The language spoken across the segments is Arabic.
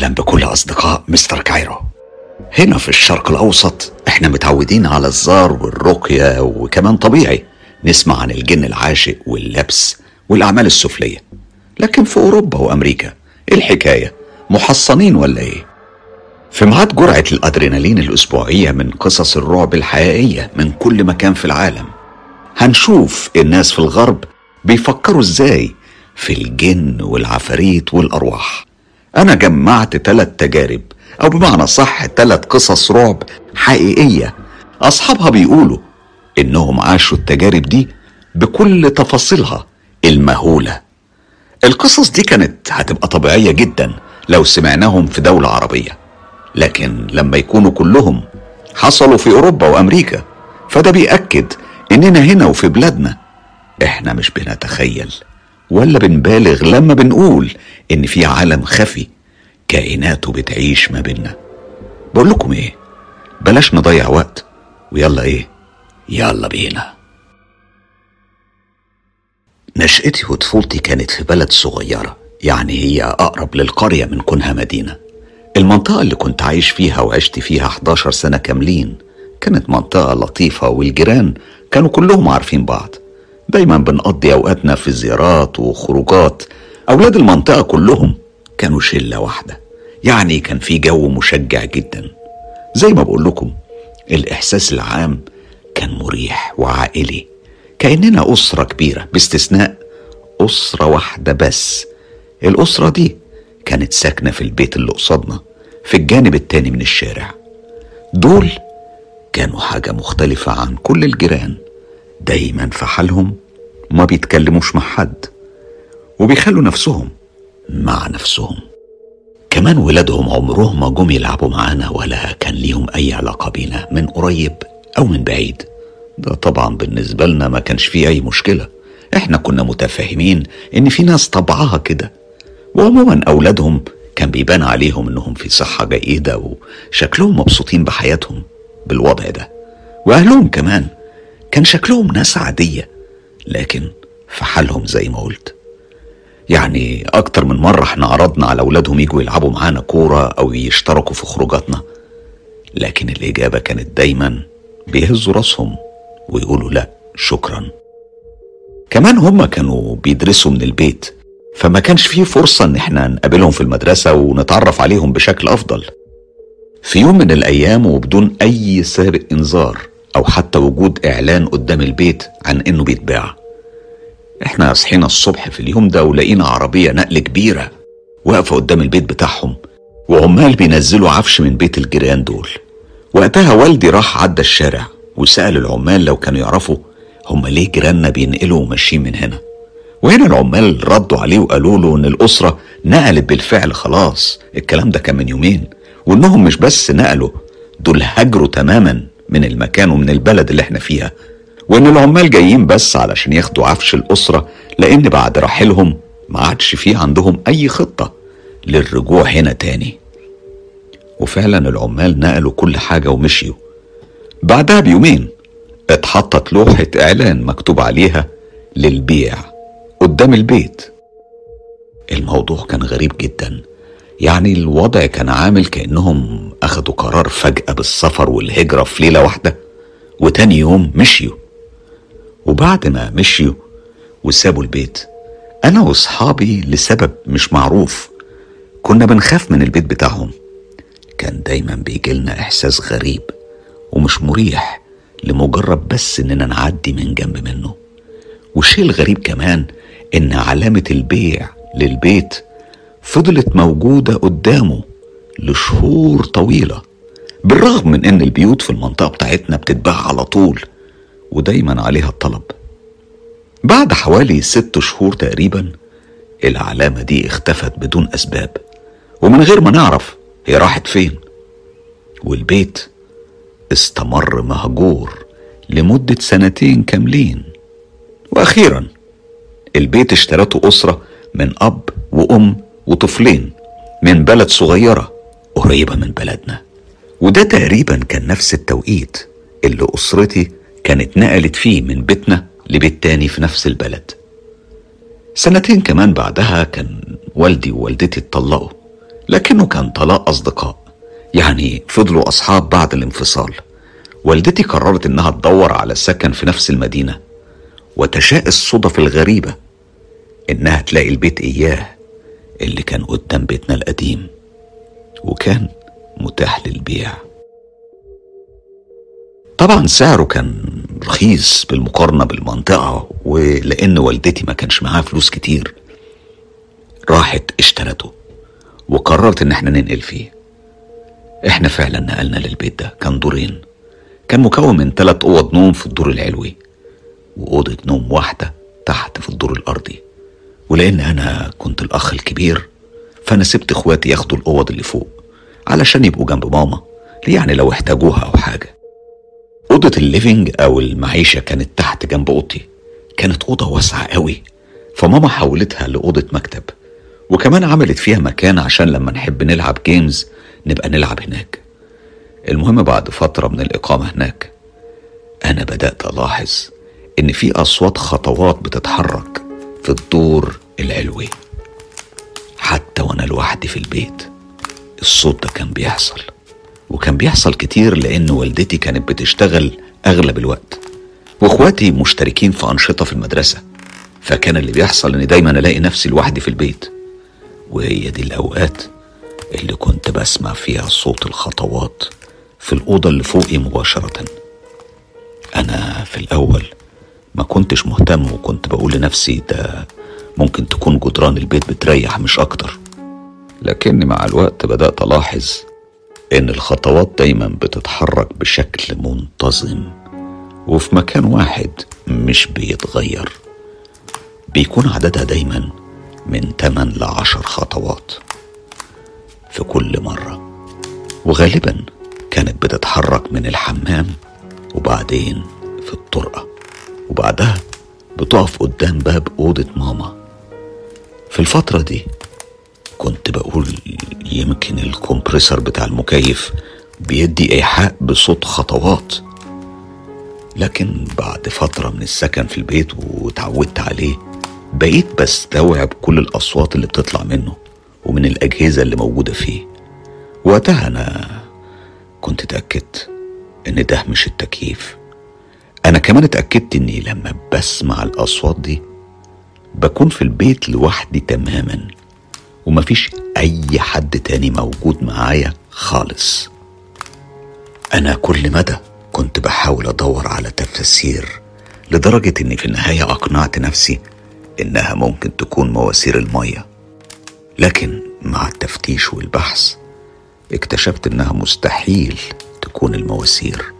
أهلا بكل أصدقاء مستر كايرو. هنا في الشرق الأوسط إحنا متعودين على الزار والرقية وكمان طبيعي نسمع عن الجن العاشق واللبس والأعمال السفلية. لكن في أوروبا وأمريكا إيه الحكاية؟ محصنين ولا إيه؟ في ميعاد جرعة الأدرينالين الأسبوعية من قصص الرعب الحقيقية من كل مكان في العالم. هنشوف الناس في الغرب بيفكروا إزاي في الجن والعفاريت والأرواح. أنا جمعت ثلاث تجارب أو بمعنى صح ثلاث قصص رعب حقيقية. أصحابها بيقولوا إنهم عاشوا التجارب دي بكل تفاصيلها المهولة. القصص دي كانت هتبقى طبيعية جدا لو سمعناهم في دولة عربية. لكن لما يكونوا كلهم حصلوا في أوروبا وأمريكا فده بيأكد إننا هنا وفي بلادنا إحنا مش بنتخيل. ولا بنبالغ لما بنقول إن في عالم خفي كائناته بتعيش ما بينا بقول لكم إيه؟ بلاش نضيع وقت. ويلا إيه؟ يلا بينا. نشأتي وطفولتي كانت في بلد صغيرة يعني هي أقرب للقرية من كونها مدينة. المنطقة اللي كنت عايش فيها وعشت فيها 11 سنة كاملين كانت منطقة لطيفة والجيران كانوا كلهم عارفين بعض. دايما بنقضي أوقاتنا في زيارات وخروجات. أولاد المنطقة كلهم كانوا شلة واحدة. يعني كان في جو مشجع جدا. زي ما بقول لكم الإحساس العام كان مريح وعائلي. كأننا أسرة كبيرة باستثناء أسرة واحدة بس. الأسرة دي كانت ساكنة في البيت اللي قصادنا في الجانب التاني من الشارع. دول كانوا حاجة مختلفة عن كل الجيران. دايما في حالهم ما بيتكلموش مع حد وبيخلوا نفسهم مع نفسهم. كمان ولادهم عمرهم ما جم يلعبوا معانا ولا كان ليهم أي علاقة بينا من قريب أو من بعيد. ده طبعا بالنسبة لنا ما كانش فيه أي مشكلة. إحنا كنا متفاهمين إن في ناس طبعها كده. وعموما أولادهم كان بيبان عليهم إنهم في صحة جيدة وشكلهم مبسوطين بحياتهم بالوضع ده. وأهلهم كمان كان شكلهم ناس عادية. لكن في حالهم زي ما قلت. يعني أكتر من مرة إحنا عرضنا على أولادهم يجوا يلعبوا معانا كورة أو يشتركوا في خروجاتنا. لكن الإجابة كانت دايما بيهزوا راسهم ويقولوا لا شكرا. كمان هما كانوا بيدرسوا من البيت فما كانش فيه فرصة إن إحنا نقابلهم في المدرسة ونتعرف عليهم بشكل أفضل. في يوم من الأيام وبدون أي سابق إنذار أو حتى وجود إعلان قدام البيت عن إنه بيتباع إحنا صحينا الصبح في اليوم ده ولقينا عربية نقل كبيرة واقفة قدام البيت بتاعهم وعمال بينزلوا عفش من بيت الجيران دول. وقتها والدي راح عدى الشارع وسأل العمال لو كانوا يعرفوا هم ليه جيراننا بينقلوا وماشيين من هنا. وهنا العمال ردوا عليه وقالوا له إن الأسرة نقلت بالفعل خلاص الكلام ده كان من يومين وإنهم مش بس نقلوا دول هاجروا تماما من المكان ومن البلد اللي إحنا فيها. وإن العمال جايين بس علشان ياخدوا عفش الأسرة لأن بعد رحيلهم ما عادش فيه عندهم أي خطة للرجوع هنا تاني. وفعلا العمال نقلوا كل حاجة ومشيوا. بعدها بيومين اتحطت لوحة إعلان مكتوب عليها للبيع قدام البيت. الموضوع كان غريب جدا. يعني الوضع كان عامل كأنهم أخدوا قرار فجأة بالسفر والهجرة في ليلة واحدة وتاني يوم مشيوا. وبعد ما مشيوا وسابوا البيت. أنا وأصحابي لسبب مش معروف. كنا بنخاف من البيت بتاعهم. كان دايما بيجيلنا إحساس غريب ومش مريح لمجرد بس إننا نعدي من جنب منه. والشيء الغريب كمان إن علامة البيع للبيت فضلت موجودة قدامه لشهور طويلة بالرغم من إن البيوت في المنطقة بتاعتنا بتتباع على طول. ودايما عليها الطلب. بعد حوالي ست شهور تقريبا العلامة دي اختفت بدون أسباب ومن غير ما نعرف هي راحت فين. والبيت استمر مهجور لمدة سنتين كاملين. وأخيرا البيت اشترته أسرة من أب وأم وطفلين من بلد صغيرة قريبة من بلدنا. وده تقريبا كان نفس التوقيت اللي أسرتي كانت نقلت فيه من بيتنا لبيت تاني في نفس البلد. سنتين كمان بعدها كان والدي ووالدتي اتطلقوا لكنه كان طلاق أصدقاء يعني فضلوا أصحاب بعد الانفصال. والدتي قررت إنها تدور على سكن في نفس المدينة وتشاء الصدف الغريبة إنها تلاقي البيت إياه اللي كان قدام بيتنا القديم وكان متاح للبيع. طبعا سعره كان رخيص بالمقارنة بالمنطقة ولأن والدتي ما كانش معاها فلوس كتير. راحت اشترته وقررت إن إحنا ننقل فيه. إحنا فعلا نقلنا للبيت ده كان دورين. كان مكون من ثلاث أوض نوم في الدور العلوي وأوضة نوم واحدة تحت في الدور الأرضي. ولأن أنا كنت الأخ الكبير فأنا سبت إخواتي ياخدوا الأوض اللي فوق علشان يبقوا جنب ماما يعني لو احتاجوها أو حاجة. أوضة ال living أو المعيشة كانت تحت جنب أوضتي. كانت أوضة واسعة قوي فماما حولتها لأوضة مكتب وكمان عملت فيها مكان عشان لما نحب نلعب games نبقى نلعب هناك. المهم بعد فترة من الإقامة هناك أنا بدأت ألاحظ إن في أصوات خطوات بتتحرك في الدور العلوي. حتى وأنا لوحدي في البيت الصوت ده كان بيحصل. وكان بيحصل كتير لأن والدتي كانت بتشتغل أغلب الوقت وإخواتي مشتركين في أنشطة في المدرسة فكان اللي بيحصل إن دايما ألاقي نفسي لوحدي في البيت وهي دي الأوقات اللي كنت بسمع فيها صوت الخطوات في الأوضة اللي فوقي مباشرة. أنا في الأول ما كنتش مهتم وكنت بقول لنفسي ده ممكن تكون جدران البيت بتريح مش أكتر. لكني مع الوقت بدأت ألاحظ إن الخطوات دايما بتتحرك بشكل منتظم وفي مكان واحد مش بيتغير. بيكون عددها دايما من 8 ل 10 خطوات في كل مرة. وغالبا كانت بتتحرك من الحمام وبعدين في الطرقة. وبعدها بتقف قدام باب أوضة ماما. في الفترة دي كنت بقول يمكن الكمبريسر بتاع المكيف بيدي إيحاء بصوت خطوات. لكن بعد فترة من السكن في البيت وتعودت عليه بقيت بستوعب كل الأصوات اللي بتطلع منه ومن الأجهزة اللي موجودة فيه. وقتها أنا كنت اتأكدت إن ده مش التكييف. أنا كمان اتأكدت إني لما بسمع الأصوات دي بكون في البيت لوحدي تماما. ومفيش أي حد تاني موجود معايا خالص. أنا كل مدى كنت بحاول أدور على تفسير لدرجة إني في النهاية أقنعت نفسي إنها ممكن تكون مواسير المية. لكن مع التفتيش والبحث اكتشفت إنها مستحيل تكون المواسير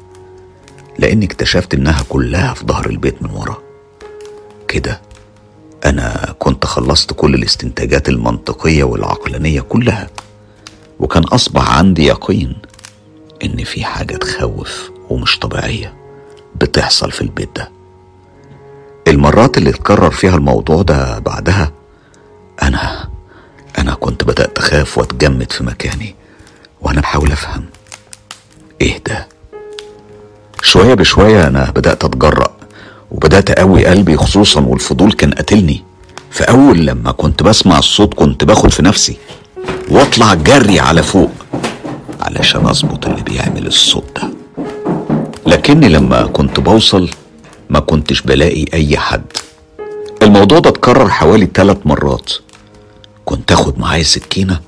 لأني اكتشفت إنها كلها في ظهر البيت من ورا. كده أنا كنت خلصت كل الاستنتاجات المنطقية والعقلانية كلها وكان أصبح عندي يقين إن في حاجة تخوف ومش طبيعية بتحصل في البيت ده. المرات اللي اتكرر فيها الموضوع ده بعدها أنا أنا كنت بدأت أخاف وأتجمد في مكاني وأنا بحاول أفهم إيه ده. شوية بشوية أنا بدأت أتجرأ وبدأت اقوي قلبي خصوصا والفضول كان قاتلني. فأول لما كنت بسمع الصوت كنت باخد في نفسي واطلع جري على فوق علشان أظبط اللي بيعمل الصوت ده. لكني لما كنت بوصل ما كنتش بلاقي أي حد. الموضوع ده اتكرر حوالي ثلاث مرات. كنت آخد معايا سكينة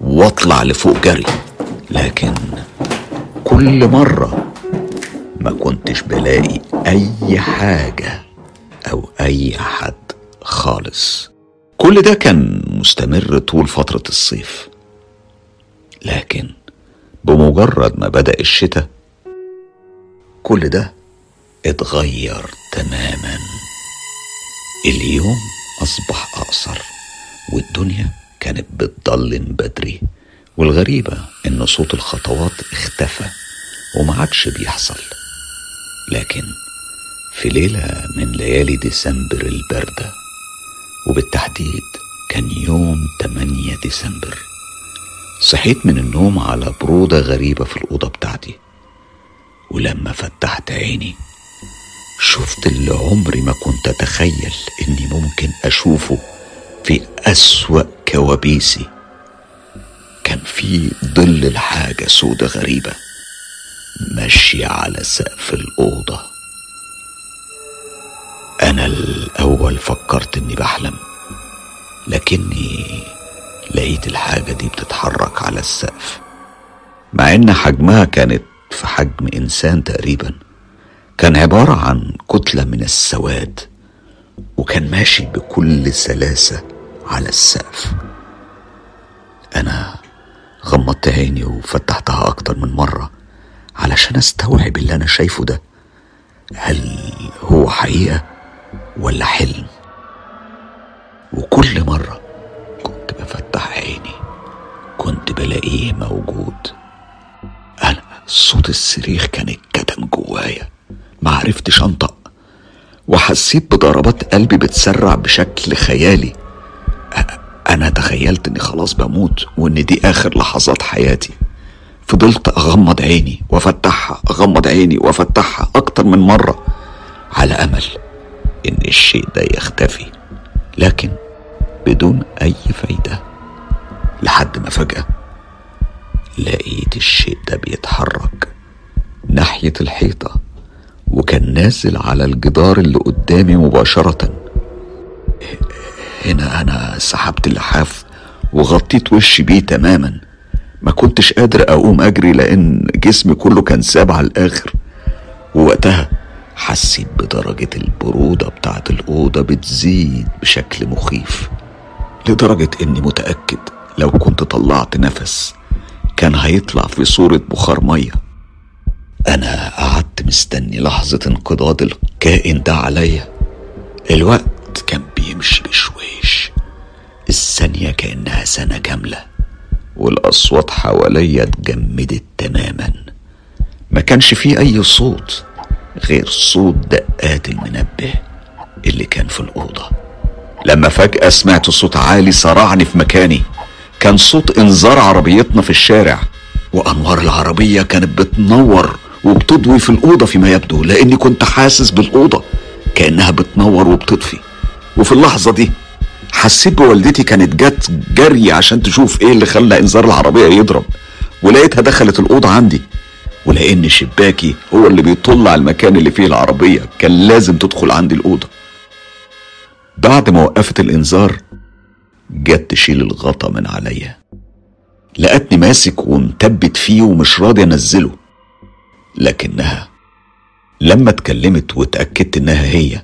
واطلع لفوق جري. لكن كل مرة ما كنتش بلاقي أي حاجة أو أي حد خالص. كل ده كان مستمر طول فترة الصيف. لكن بمجرد ما بدأ الشتاء كل ده اتغير تماما. اليوم أصبح أقصر والدنيا كانت بتضلم بدري والغريبة إن صوت الخطوات اختفى وما عادش بيحصل. لكن في ليلة من ليالي ديسمبر الباردة وبالتحديد كان يوم 8 ديسمبر صحيت من النوم على برودة غريبة في الأوضة بتاعتي ولما فتحت عيني شفت اللي عمري ما كنت أتخيل إني ممكن أشوفه في أسوأ كوابيسي. كان في ظل لحاجة سودة غريبة. ماشية على سقف الأوضة. أنا الأول فكرت إني بحلم لكني لقيت الحاجة دي بتتحرك على السقف. مع إن حجمها كانت في حجم إنسان تقريبا كان عبارة عن كتلة من السواد وكان ماشي بكل سلاسة على السقف. أنا غمضت عيني وفتحتها أكتر من مرة. علشان أستوعب اللي أنا شايفه ده. هل هو حقيقة ولا حلم؟ وكل مرة كنت بفتح عيني كنت بلاقيه موجود. أنا صوت الصريخ كان اتكتم جوايا معرفتش أنطق. وحسيت بضربات قلبي بتسرع بشكل خيالي. أنا تخيلت إني خلاص بموت وإن دي آخر لحظات حياتي. فضلت أغمض عيني وأفتحها أغمض عيني وأفتحها أكتر من مرة على أمل إن الشيء ده يختفي لكن بدون أي فايدة لحد ما فجأة لقيت الشيء ده بيتحرك ناحية الحيطة وكان نازل على الجدار اللي قدامي مباشرة. هنا أنا سحبت اللحاف وغطيت وشي بيه تماما. ما كنتش قادر أقوم أجري لأن جسمي كله كان ساب على الآخر. ووقتها حسيت بدرجة البرودة بتاعت الأوضة بتزيد بشكل مخيف لدرجة إني متأكد لو كنت طلعت نفس كان هيطلع في صورة بخار مية. أنا قعدت مستني لحظة انقضاض الكائن ده عليا. الوقت كان بيمشي بشويش الثانية كأنها سنة كاملة. والأصوات حواليا اتجمدت تماما. ما كانش فيه أي صوت غير صوت دقات المنبه اللي كان في الأوضة. لما فجأة سمعت صوت عالي صرعني في مكاني. كان صوت إنذار عربيتنا في الشارع وأنوار العربية كانت بتنور وبتضوي في الأوضة فيما يبدو لأني كنت حاسس بالأوضة كأنها بتنور وبتطفي. وفي اللحظة دي حسيت بوالدتي كانت جت جري عشان تشوف إيه اللي خلى انذار العربية يضرب. ولقيتها دخلت الأوضة عندي. ولأن شباكي هو اللي بيطل على المكان اللي فيه العربية. كان لازم تدخل عندي الأوضة. بعد ما وقفت الإنذار جت تشيل الغطا من عليا. لقتني ماسك ومثبت فيه ومش راضي أنزله. لكنها لما اتكلمت واتأكدت إنها هي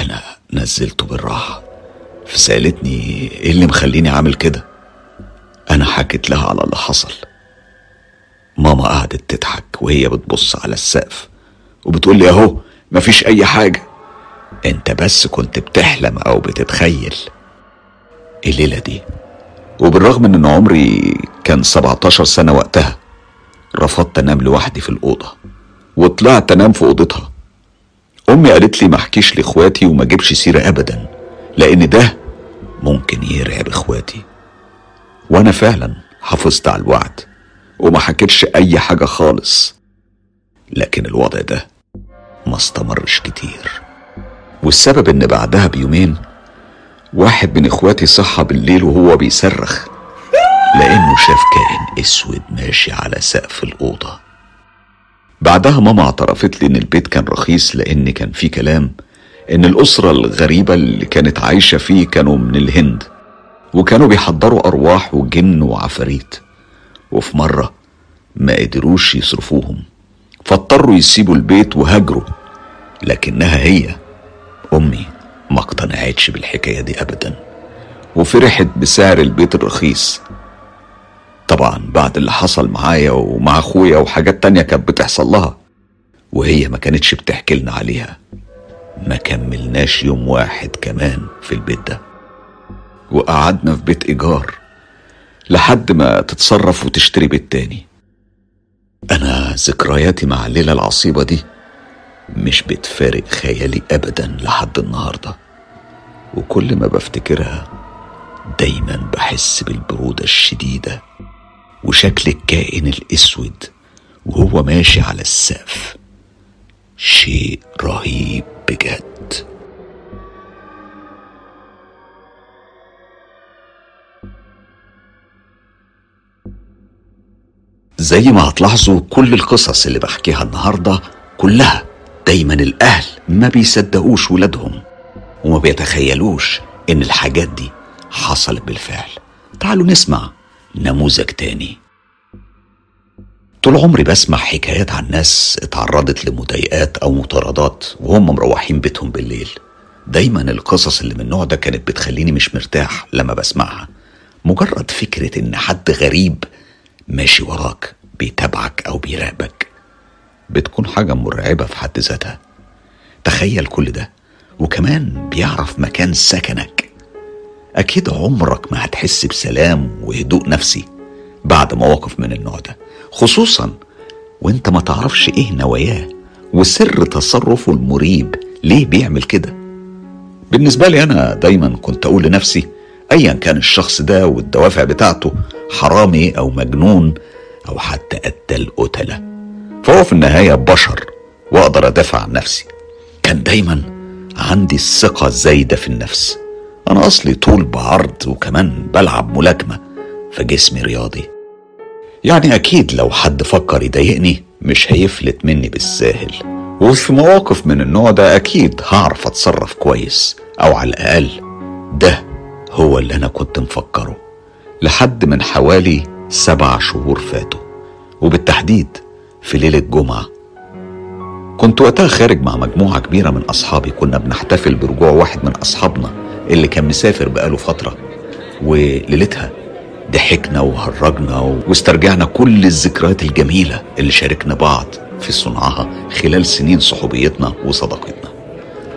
أنا نزلته بالراحة. فسألتني إيه اللي مخليني عامل كده؟ أنا حكيت لها على اللي حصل. ماما قعدت تضحك وهي بتبص على السقف وبتقول لي أهو مفيش أي حاجة. أنت بس كنت بتحلم أو بتتخيل. الليلة دي. وبالرغم إن عمري كان 17 سنة وقتها رفضت أنام لوحدي في الأوضة وطلعت أنام في أوضتها. أمي قالت لي ما أحكيش لإخواتي وما أجيبش سيرة أبدا. لأن ده ممكن يرعب إخواتي. وأنا فعلا حافظت على الوعد وما حكيتش أي حاجة خالص. لكن الوضع ده ما استمرش كتير. والسبب إن بعدها بيومين واحد من إخواتي صحى بالليل وهو بيصرخ لأنه شاف كائن أسود ماشي على سقف الأوضة. بعدها ماما اعترفت لي إن البيت كان رخيص لأن كان في كلام إن الأسرة الغريبة اللي كانت عايشة فيه كانوا من الهند وكانوا بيحضروا أرواح وجن وعفاريت وفي مرة ما قدروش يصرفوهم فاضطروا يسيبوا البيت وهاجروا لكنها هي أمي ما اقتنعتش بالحكاية دي أبدا وفرحت بسعر البيت الرخيص. طبعا بعد اللي حصل معايا ومع أخويا وحاجات تانية كانت بتحصل لها وهي ما كانتش بتحكي لنا عليها. ما كملناش يوم واحد كمان في البيت ده. وقعدنا في بيت إيجار لحد ما تتصرف وتشتري بيت تاني. أنا ذكرياتي مع الليلة العصيبة دي مش بتفارق خيالي ابدا لحد النهارده. وكل ما بفتكرها دايما بحس بالبرودة الشديدة وشكل الكائن الأسود وهو ماشي على السقف. شيء رهيب. بجد زي ما هتلاحظوا كل القصص اللي بحكيها النهاردة كلها دايما الأهل ما بيصدقوش ولادهم وما بيتخيلوش إن الحاجات دي حصلت بالفعل. تعالوا نسمع نموذج تاني. طول عمري بسمع حكايات عن ناس اتعرضت لمضايقات أو مطاردات وهم مروحين بيتهم بالليل. دايما القصص اللي من النوع ده كانت بتخليني مش مرتاح لما بسمعها. مجرد فكرة إن حد غريب ماشي وراك بيتابعك أو بيراقبك بتكون حاجة مرعبة في حد ذاتها. تخيل كل ده وكمان بيعرف مكان سكنك. أكيد عمرك ما هتحس بسلام وهدوء نفسي بعد مواقف من النوع ده. خصوصا وانت ما تعرفش إيه نواياه وسر تصرفه المريب ليه بيعمل كده. بالنسبة لي أنا دايما كنت أقول لنفسي أيا كان الشخص ده والدوافع بتاعته حرامي أو مجنون أو حتى قتل قتلة فهو في النهاية بشر وأقدر أدافع عن نفسي. كان دايما عندي الثقة الزايدة في النفس. أنا أصلي طول بعرض وكمان بلعب ملاكمة فجسمي رياضي يعني أكيد لو حد فكر يضايقني مش هيفلت مني بالساهل. وفي مواقف من النوع ده أكيد هعرف أتصرف كويس أو على الأقل ده هو اللي أنا كنت مفكره لحد من حوالي سبع شهور فاتوا. وبالتحديد في ليلة جمعة. كنت وقتها خارج مع مجموعة كبيرة من أصحابي. كنا بنحتفل برجوع واحد من أصحابنا اللي كان مسافر بقاله فترة. وليلتها ضحكنا وهرجنا واسترجعنا كل الذكريات الجميلة اللي شاركنا بعض في صنعها خلال سنين صحوبيتنا وصداقتنا.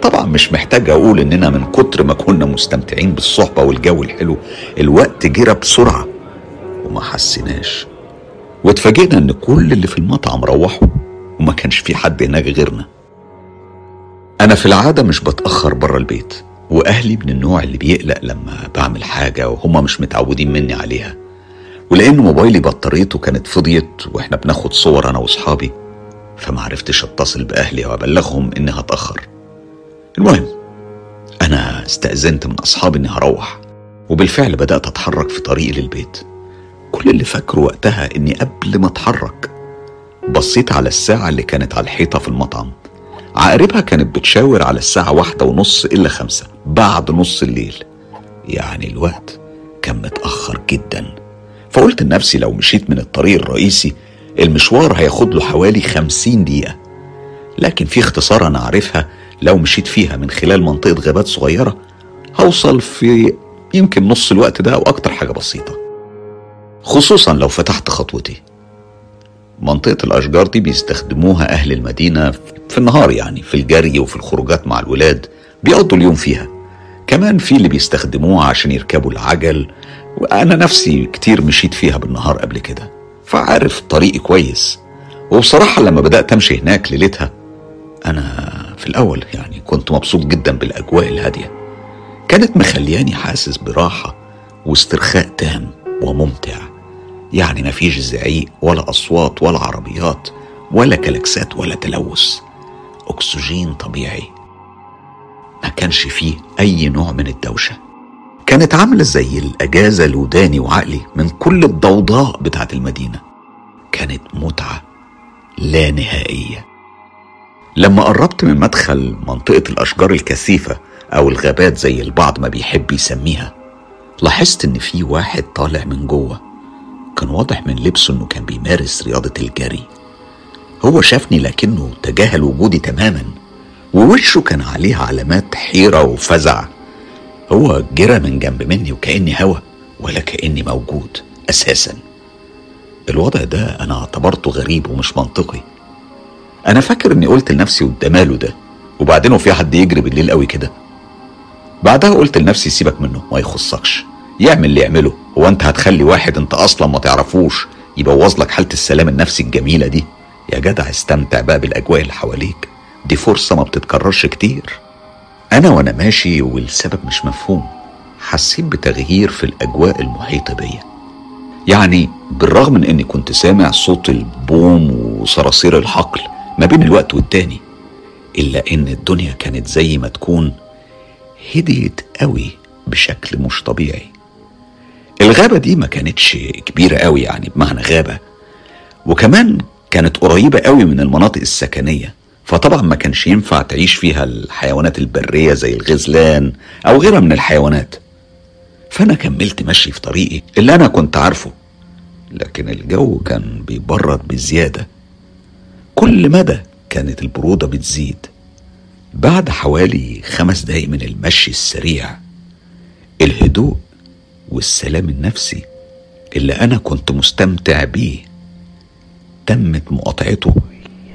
طبعا مش محتاج أقول إننا من كتر ما كنا مستمتعين بالصحبة والجو الحلو الوقت جرى بسرعة وما حسيناش. واتفاجئنا إن كل اللي في المطعم روحوا وما كانش في حد هناك غيرنا. أنا في العادة مش بتأخر بره البيت. وأهلي من النوع اللي بيقلق لما بعمل حاجة وهم مش متعودين مني عليها. ولأن موبايلي بطاريته كانت فضيت وإحنا بناخد صور أنا وأصحابي فما عرفتش أتصل بأهلي وأبلغهم إني هتأخر. المهم أنا استأذنت من أصحابي إني هروح وبالفعل بدأت أتحرك في طريقي للبيت. كل اللي فاكره وقتها إني قبل ما أتحرك بصيت على الساعة اللي كانت على الحيطة في المطعم. عقاربها كانت بتشاور على الساعة واحدة ونص إلا خمسة بعد نص الليل. يعني الوقت كان متأخر جدا. فقلت لنفسي لو مشيت من الطريق الرئيسي المشوار هياخد له حوالي خمسين دقيقة. لكن في اختصار أنا عارفها لو مشيت فيها من خلال منطقة غابات صغيرة هوصل في يمكن نص الوقت ده أو أكتر حاجة بسيطة. خصوصا لو فتحت خطوتي. منطقة الأشجار دي بيستخدموها أهل المدينة في النهار يعني في الجري وفي الخروجات مع الولاد بيقضوا اليوم فيها. كمان في اللي بيستخدموها عشان يركبوا العجل وأنا نفسي كتير مشيت فيها بالنهار قبل كده فعارف طريقي كويس. وبصراحة لما بدأت أمشي هناك ليلتها أنا في الأول يعني كنت مبسوط جدا بالأجواء الهادية. كانت مخلياني حاسس براحة واسترخاء تام وممتع. يعني مفيش زعيق ولا أصوات ولا عربيات ولا كلاكسات ولا تلوث. أكسجين طبيعي. ما كانش فيه أي نوع من الدوشة. كانت عاملة زي الأجازة لوداني وعقلي من كل الضوضاء بتاعت المدينة. كانت متعة لا نهائية. لما قربت من مدخل منطقة الأشجار الكثيفة أو الغابات زي البعض ما بيحب يسميها لاحظت إن في واحد طالع من جوه. كان واضح من لبسه إنه كان بيمارس رياضة الجري. هو شافني لكنه تجاهل وجودي تماما ووشه كان عليه علامات حيرة وفزع. هو جرى من جنب مني وكأني هوا ولا كأني موجود أساسا. الوضع ده أنا اعتبرته غريب ومش منطقي. أنا فاكر إني قلت لنفسي وده ماله ده وبعدين هو في حد يجري بالليل قوي كده. بعدها قلت لنفسي سيبك منه ما يخصكش. يعمل اللي يعمله. هو انت هتخلي واحد انت أصلا ما تعرفوش يبوظ لك حالة السلام النفسي الجميلة دي؟ يا جدع استمتع بقى بالأجواء اللي حواليك. دي فرصة ما بتتكررش كتير. أنا وأنا ماشي والسبب مش مفهوم. حسيت بتغيير في الأجواء المحيطة بيا. يعني بالرغم من إني كنت سامع صوت البوم وصراصير الحقل ما بين الوقت والتاني إلا إن الدنيا كانت زي ما تكون هديت قوي بشكل مش طبيعي. الغابة دي ما كانتش كبيرة قوي يعني بمعنى غابة. وكمان كانت قريبة قوي من المناطق السكنية فطبعا ما كانش ينفع تعيش فيها الحيوانات البرية زي الغزلان أو غيرها من الحيوانات. فأنا كملت مشي في طريقي اللي أنا كنت عارفه لكن الجو كان بيبرد بزيادة. كل مدى كانت البرودة بتزيد. بعد حوالي خمس دقايق من المشي السريع الهدوء والسلام النفسي اللي أنا كنت مستمتع بيه تمت مقاطعته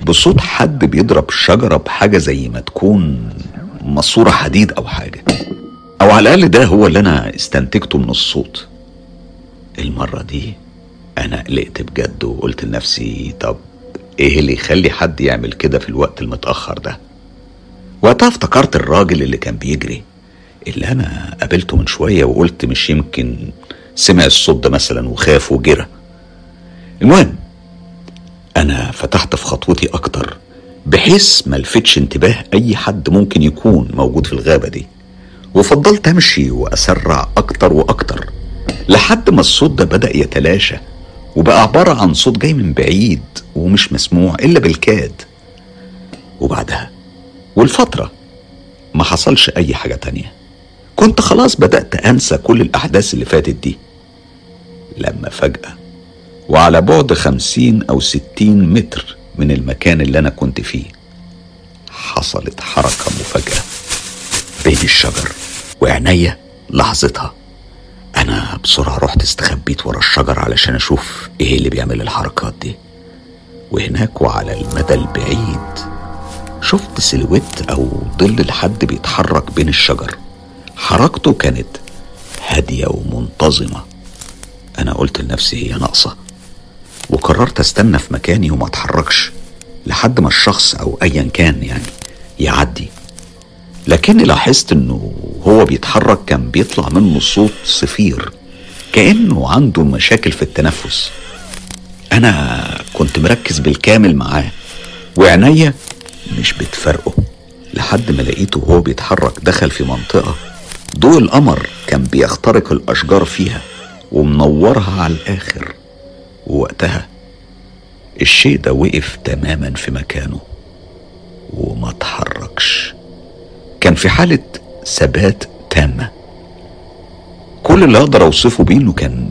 بصوت حد بيضرب شجرة بحاجة زي ما تكون ماسورة حديد أو حاجة. أو على الأقل ده هو اللي أنا استنتجته من الصوت. المرة دي أنا قلقت بجد وقلت لنفسي طب إيه اللي يخلي حد يعمل كده في الوقت المتأخر ده؟ وقتها افتكرت الراجل اللي كان بيجري. اللي أنا قابلته من شوية وقلت مش يمكن سمع الصوت ده مثلا وخاف وجرى. المهم أنا فتحت في خطوتي أكتر بحيث ما لفتش انتباه أي حد ممكن يكون موجود في الغابة دي. وفضلت أمشي وأسرع أكتر وأكتر لحد ما الصوت ده بدأ يتلاشى وبقى عبارة عن صوت جاي من بعيد ومش مسموع إلا بالكاد. وبعدها والفترة ما حصلش أي حاجة تانية. كنت خلاص بدأت أنسى كل الأحداث اللي فاتت دي. لما فجأة وعلى بعد خمسين أو ستين متر من المكان اللي أنا كنت فيه حصلت حركة مفاجئة بين الشجر وعينيا لحظتها. أنا بسرعة رحت استخبيت ورا الشجر علشان أشوف إيه اللي بيعمل الحركات دي. وهناك وعلى المدى البعيد شفت سلويت أو ظل لحد بيتحرك بين الشجر. حركته كانت هادية ومنتظمة. أنا قلت لنفسي هي ناقصة. وقررت أستنى في مكاني وما أتحركش لحد ما الشخص أو ايا كان يعني يعدي. لكني لاحظت إنه هو بيتحرك كان بيطلع منه صوت صفير كأنه عنده مشاكل في التنفس. أنا كنت مركز بالكامل معاه وعينيا مش بتفرقه. لحد ما لقيته وهو بيتحرك دخل في منطقة ضوء القمر كان بيخترق الأشجار فيها ومنورها على الآخر. ووقتها الشيء ده وقف تماما في مكانه وما اتحركش. كان في حالة ثبات تامة. كل اللي أقدر أوصفه بيه انه كان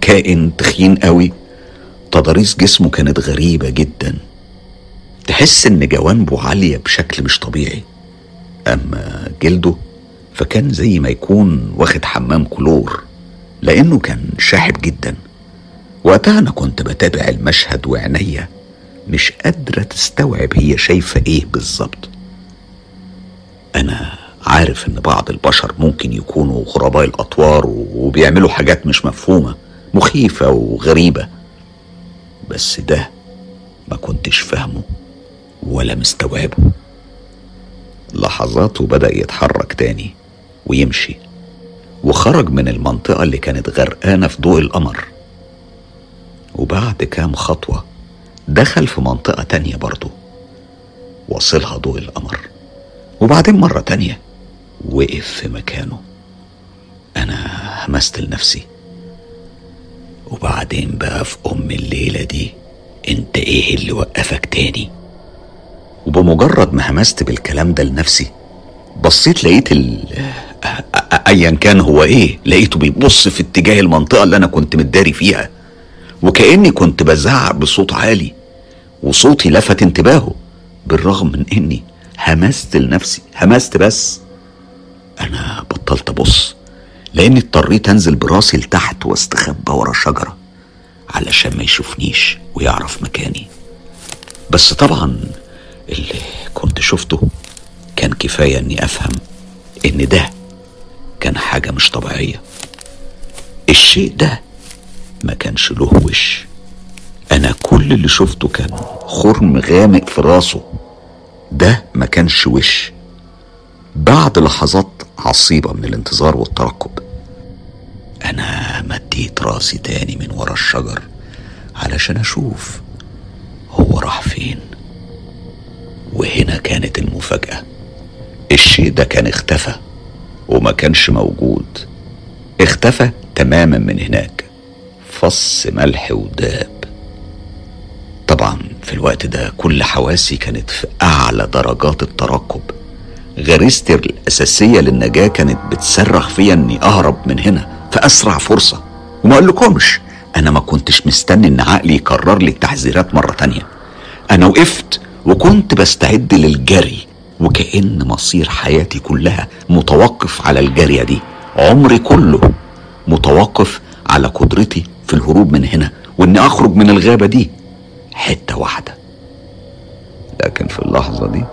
كائن تخين قوي. تضاريس جسمه كانت غريبة جدا. تحس إن جوانبه عالية بشكل مش طبيعي. أما جلده فكان زي ما يكون واخد حمام كلور لأنه كان شاحب جدا. وقتها أنا كنت بتابع المشهد وعينيا مش قادرة تستوعب هي شايفة إيه بالظبط. أنا عارف إن بعض البشر ممكن يكونوا غرباء الأطوار وبيعملوا حاجات مش مفهومة مخيفة وغريبة. بس ده ما كنتش فاهمه ولا مستوعبه. لحظات وبدأ يتحرك تاني. ويمشي. وخرج من المنطقة اللي كانت غرقانة في ضوء القمر. وبعد كام خطوة دخل في منطقة تانية برضه وصلها ضوء القمر. وبعدين مرة تانية وقف في مكانه. أنا همست لنفسي وبعدين بقى في أم الليلة دي أنت إيه اللي وقفك تاني؟ وبمجرد ما همست بالكلام ده لنفسي بصيت لقيت ال ايا كان هو إيه لقيته بيبص في اتجاه المنطقة اللي أنا كنت متداري فيها وكأني كنت بزعق بصوت عالي وصوتي لفت انتباهه بالرغم من إني همست لنفسي همست بس. أنا بطلت أبص لأني اضطريت أنزل براسي لتحت واستخبى ورا شجرة علشان ما يشوفنيش ويعرف مكاني. بس طبعا اللي كنت شفته كان كفاية إني أفهم إن ده كان حاجة مش طبيعية. الشيء ده ما كانش له وش. أنا كل اللي شفته كان خرم غامق في راسه. ده ما كانش وش. بعد لحظات عصيبة من الانتظار والترقب أنا مديت راسي تاني من ورا الشجر علشان أشوف هو راح فين. وهنا كانت المفاجأة. الشيء ده كان اختفى. وما كانش موجود. اختفى تماما من هناك. فص ملح وداب. الوقت ده كل حواسي كانت في أعلى درجات الترقب. غريزتي الأساسية للنجاة كانت بتصرخ فيا إني أهرب من هنا في أسرع فرصة. وما أقولكمش أنا ما كنتش مستني إن عقلي يكرر لي التحذيرات مرة تانية. أنا وقفت وكنت بستعد للجري. وكأن مصير حياتي كلها متوقف على الجارية دي. عمري كله متوقف على قدرتي في الهروب من هنا وإني أخرج من الغابة دي حتة واحدة. لكن في اللحظة دي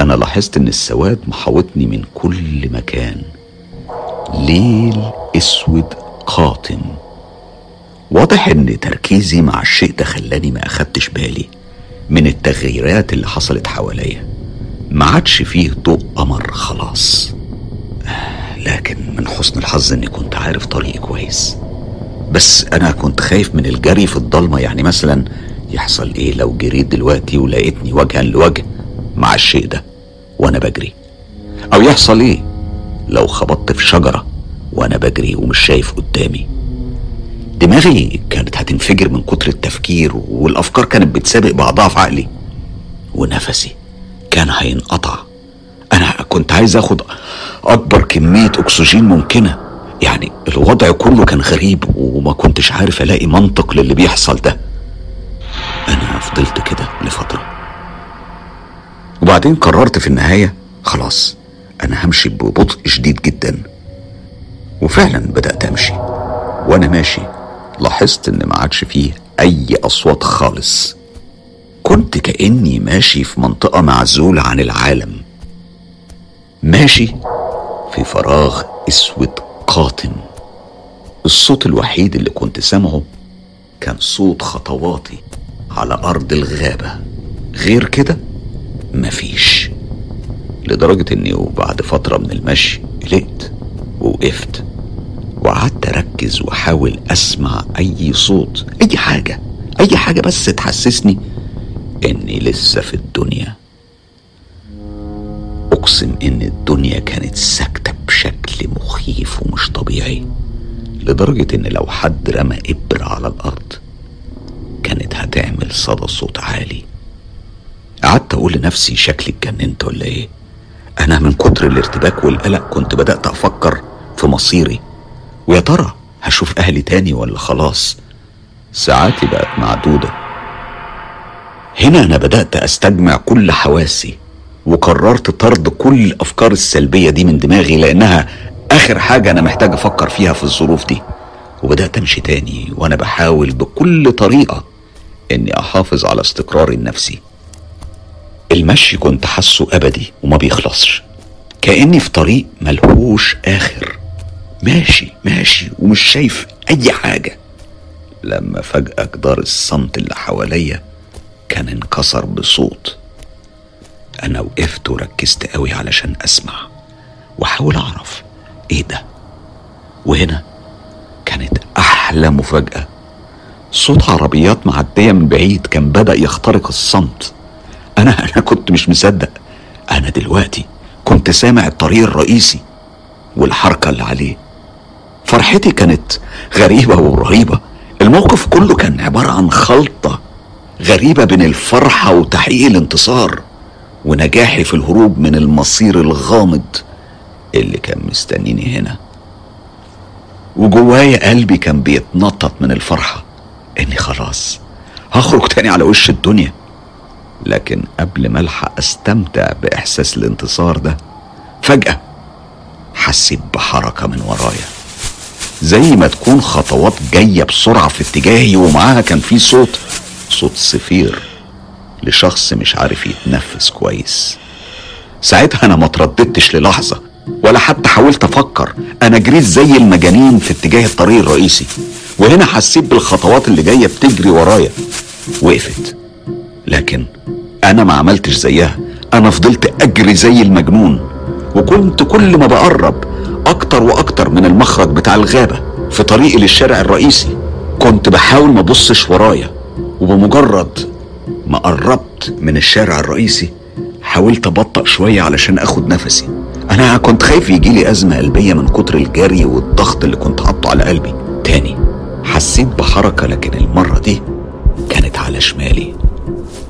أنا لاحظت إن السواد محاوطني من كل مكان. ليل أسود قاتم. واضح إن تركيزي مع الشيء ده خلاني ما أخدتش بالي من التغييرات اللي حصلت حواليا. ما عادش فيه ضوء قمر خلاص. لكن من حسن الحظ إني كنت عارف طريقي كويس. بس أنا كنت خايف من الجري في الضلمة. يعني مثلا يحصل إيه لو جريت دلوقتي ولقيتني وجها لوجه مع الشيء ده وأنا بجري؟ أو يحصل إيه لو خبطت في شجرة وأنا بجري ومش شايف قدامي؟ دماغي كانت هتنفجر من كتر التفكير والأفكار كانت بتسابق بعضها في عقلي ونفسي. كان هينقطع. أنا كنت عايز آخد أكبر كمية أكسجين ممكنة. يعني الوضع كله كان غريب وما كنتش عارف ألاقي منطق للي بيحصل ده. أنا فضلت كده لفترة. وبعدين قررت في النهاية خلاص أنا همشي ببطء شديد جدا. وفعلا بدأت أمشي. وأنا ماشي لاحظت إن ما عادش فيه أي أصوات خالص. كنت كأني ماشي في منطقة معزولة عن العالم. ماشي في فراغ أسود قاتم. الصوت الوحيد اللي كنت سامعه كان صوت خطواتي على أرض الغابة. غير كده مفيش. لدرجة إني وبعد فترة من المشي قلقت ووقفت وقعدت أركز وأحاول أسمع أي صوت أي حاجة أي حاجة بس تحسسني اني لسه في الدنيا. اقسم ان الدنيا كانت ساكتة بشكل مخيف ومش طبيعي لدرجة ان لو حد رمى ابره على الأرض كانت هتعمل صدى صوت عالي. قعدت أقول لنفسي شكلي اتجننت ولا إيه؟ أنا من كتر الارتباك والقلق كنت بدأت أفكر في مصيري. ويا ترى هشوف أهلي تاني ولا خلاص؟ ساعاتي بقت معدودة. هنا أنا بدأت أستجمع كل حواسي وقررت طرد كل الأفكار السلبية دي من دماغي لأنها آخر حاجة أنا محتاج أفكر فيها في الظروف دي. وبدأت أمشي تاني وأنا بحاول بكل طريقة إني أحافظ على استقراري النفسي. المشي كنت حاسه أبدي وما بيخلصش. كأني في طريق ملهوش آخر. ماشي ماشي ومش شايف أي حاجة. لما فجاه جدار الصمت اللي حواليا كان انكسر بصوت أنا وقفت وركزت قوي علشان أسمع وأحاول أعرف إيه ده. وهنا كانت أحلى مفاجأة. صوت عربيات معدية من بعيد كان بدأ يخترق الصمت. أنا أنا كنت مش مصدق. أنا دلوقتي كنت سامع الطريق الرئيسي والحركة اللي عليه. فرحتي كانت غريبة ورهيبه الموقف كله كان عبارة عن خلطة. غريبة بين الفرحة وتحقيق الانتصار ونجاحي في الهروب من المصير الغامض اللي كان مستنيني هنا. وجوايا قلبي كان بيتنطط من الفرحة إني خلاص هخرج تاني على وش الدنيا. لكن قبل ما ألحق أستمتع بإحساس الانتصار ده فجأة حسيت بحركة من ورايا. زي ما تكون خطوات جاية بسرعة في اتجاهي ومعاها كان في صوت. صوت صفير لشخص مش عارف يتنفس كويس. ساعتها أنا ما ترددتش للحظة ولا حتى حاولت أفكر. أنا جريت زي المجانين في اتجاه الطريق الرئيسي وهنا حسيت بالخطوات اللي جاية بتجري ورايا. وقفت. لكن أنا ما عملتش زيها. أنا فضلت أجري زي المجنون وكنت كل ما بقرب أكتر وأكتر من المخرج بتاع الغابة في طريقي للشارع الرئيسي. كنت بحاول ما ابصش ورايا. وبمجرد ما قربت من الشارع الرئيسي حاولت أبطأ شوية علشان آخد نفسي. أنا كنت خايف يجيلي أزمة قلبية من كتر الجري والضغط اللي كنت حاطه على قلبي. تاني حسيت بحركة لكن المرة دي كانت على شمالي.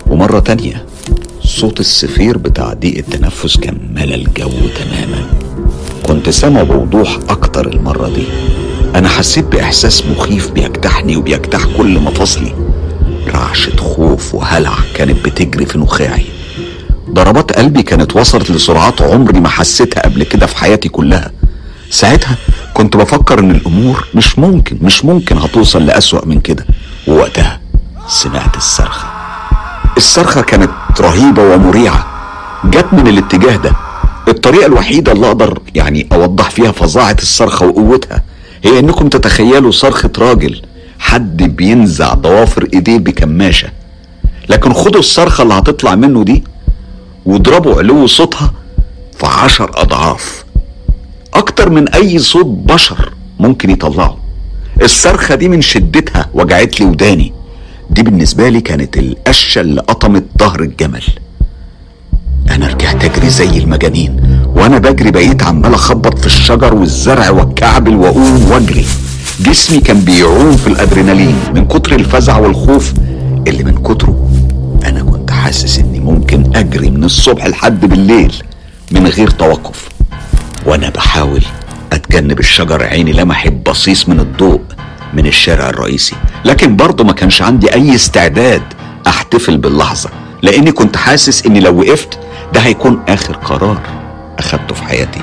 ومرة تانية صوت الصفير بتاع ضيق التنفس كان ملأ الجو تماما. كنت سامع بوضوح أكتر المرة دي. أنا حسيت بإحساس مخيف بيجتاحني وبيجتاح كل مفاصلي. رعشة خوف وهلع كانت بتجري في نخاعي. ضربات قلبي كانت وصلت لسرعات عمري ما حسيتها قبل كده في حياتي كلها. ساعتها كنت بفكر إن الأمور مش ممكن مش ممكن هتوصل لأسوأ من كده. ووقتها سمعت الصرخة. الصرخة كانت رهيبة ومريعة. جت من الاتجاه ده. الطريقة الوحيدة اللي أقدر يعني أوضح فيها فظاعة الصرخة وقوتها هي إنكم تتخيلوا صرخة راجل حد بينزع ضوافر ايديه بكماشة. لكن خدوا الصرخة اللي هتطلع منه دي واضربوا علو صوتها في عشر اضعاف. أكتر من اي صوت بشر ممكن يطلعه. الصرخة دي من شدتها وجعت لي وداني. دي بالنسبة لي كانت القشة اللي قطمت ظهر الجمل. أنا رجعت أجري زي المجانين وأنا بجري بقيت عمال أخبط في الشجر والزرع والكعبل واقوم وأجري. جسمي كان بيعوم في الأدرينالين من كتر الفزع والخوف اللي من كتره. أنا كنت حاسس إني ممكن أجري من الصبح لحد بالليل من غير توقف. وأنا بحاول أتجنب الشجر عيني لمحت بصيص من الضوء من الشارع الرئيسي لكن برضه ما كانش عندي أي استعداد أحتفل باللحظة لأني كنت حاسس إني لو وقفت ده هيكون آخر قرار أخدته في حياتي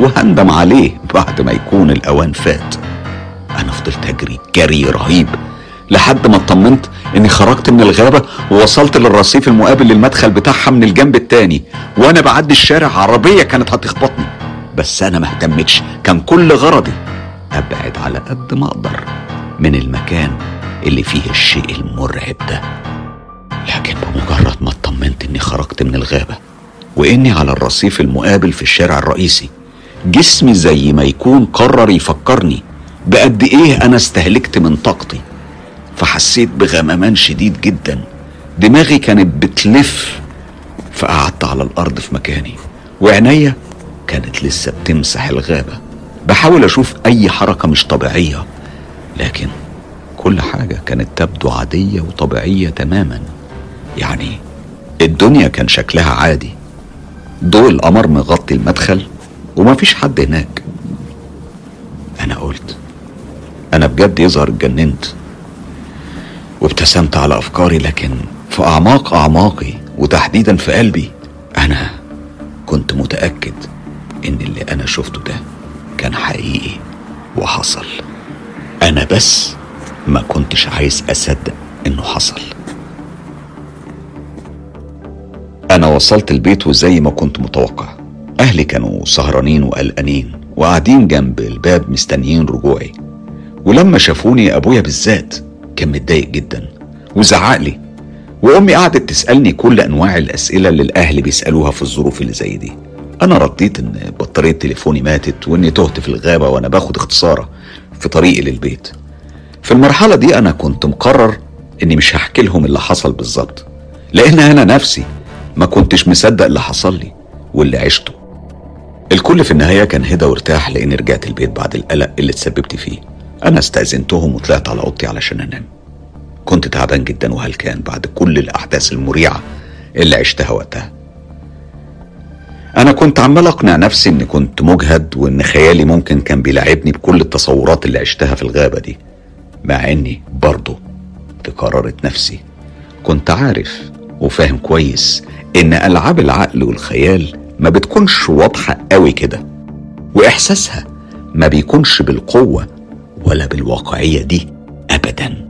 وهندم عليه بعد ما يكون الأوان فات. أنا فضلت أجري جري رهيب لحد ما اطمنت إني خرجت من الغابة ووصلت للرصيف المقابل للمدخل بتاعها من الجنب التاني وأنا بعدي الشارع عربية كانت هتخبطني. بس أنا ما اهتمتش كان كل غرضي أبعد على قد ما أقدر من المكان اللي فيه الشيء المرعب ده. لكن بمجرد ما اطمنت إني خرجت من الغابة وإني على الرصيف المقابل في الشارع الرئيسي جسمي زي ما يكون قرر يفكرني بقد إيه أنا استهلكت من طاقتي فحسيت بغمامان شديد جدا. دماغي كانت بتلف فقعدت على الأرض في مكاني وعينيا كانت لسه بتمسح الغابة. بحاول أشوف أي حركة مش طبيعية لكن كل حاجة كانت تبدو عادية وطبيعية تماما. يعني الدنيا كان شكلها عادي. ضوء القمر مغطي المدخل ومفيش حد هناك. أنا قلت أنا بجد يظهر اتجننت وابتسمت على أفكاري لكن في أعماق أعماقي وتحديدا في قلبي أنا كنت متأكد إن اللي أنا شفته ده كان حقيقي وحصل. أنا بس ما كنتش عايز أصدق إنه حصل. أنا وصلت البيت وزي ما كنت متوقع. أهلي كانوا سهرانين وقلقانين وقاعدين جنب الباب مستنيين رجوعي. ولما شافوني أبويا بالذات كان متضايق جدا وزعق لي. وأمي قعدت تسألني كل أنواع الأسئلة اللي الأهل بيسألوها في الظروف اللي زي دي. أنا رديت إن بطارية تليفوني ماتت وإني تهت في الغابة وأنا باخد اختصاره في طريقي للبيت. في المرحلة دي أنا كنت مقرر إني مش هحكي لهم اللي حصل بالظبط لأن أنا نفسي ما كنتش مصدق اللي حصل لي واللي عشته. الكل في النهاية كان هدى وارتاح لأني رجعت البيت بعد القلق اللي اتسببت فيه. أنا استأذنتهم وطلعت على أوضتي علشان أنام. كنت تعبان جدا وهلكان بعد كل الأحداث المريعة اللي عشتها وقتها؟ أنا كنت عمال أقنع نفسي إني كنت مجهد وإن خيالي ممكن كان بيلعبني بكل التصورات اللي عشتها في الغابة دي مع إني برضه قرارة نفسي. كنت عارف وفاهم كويس إن ألعاب العقل والخيال ما بتكونش واضحة قوي كده وإحساسها ما بيكونش بالقوة ولا بالواقعية دي؟ أبدا.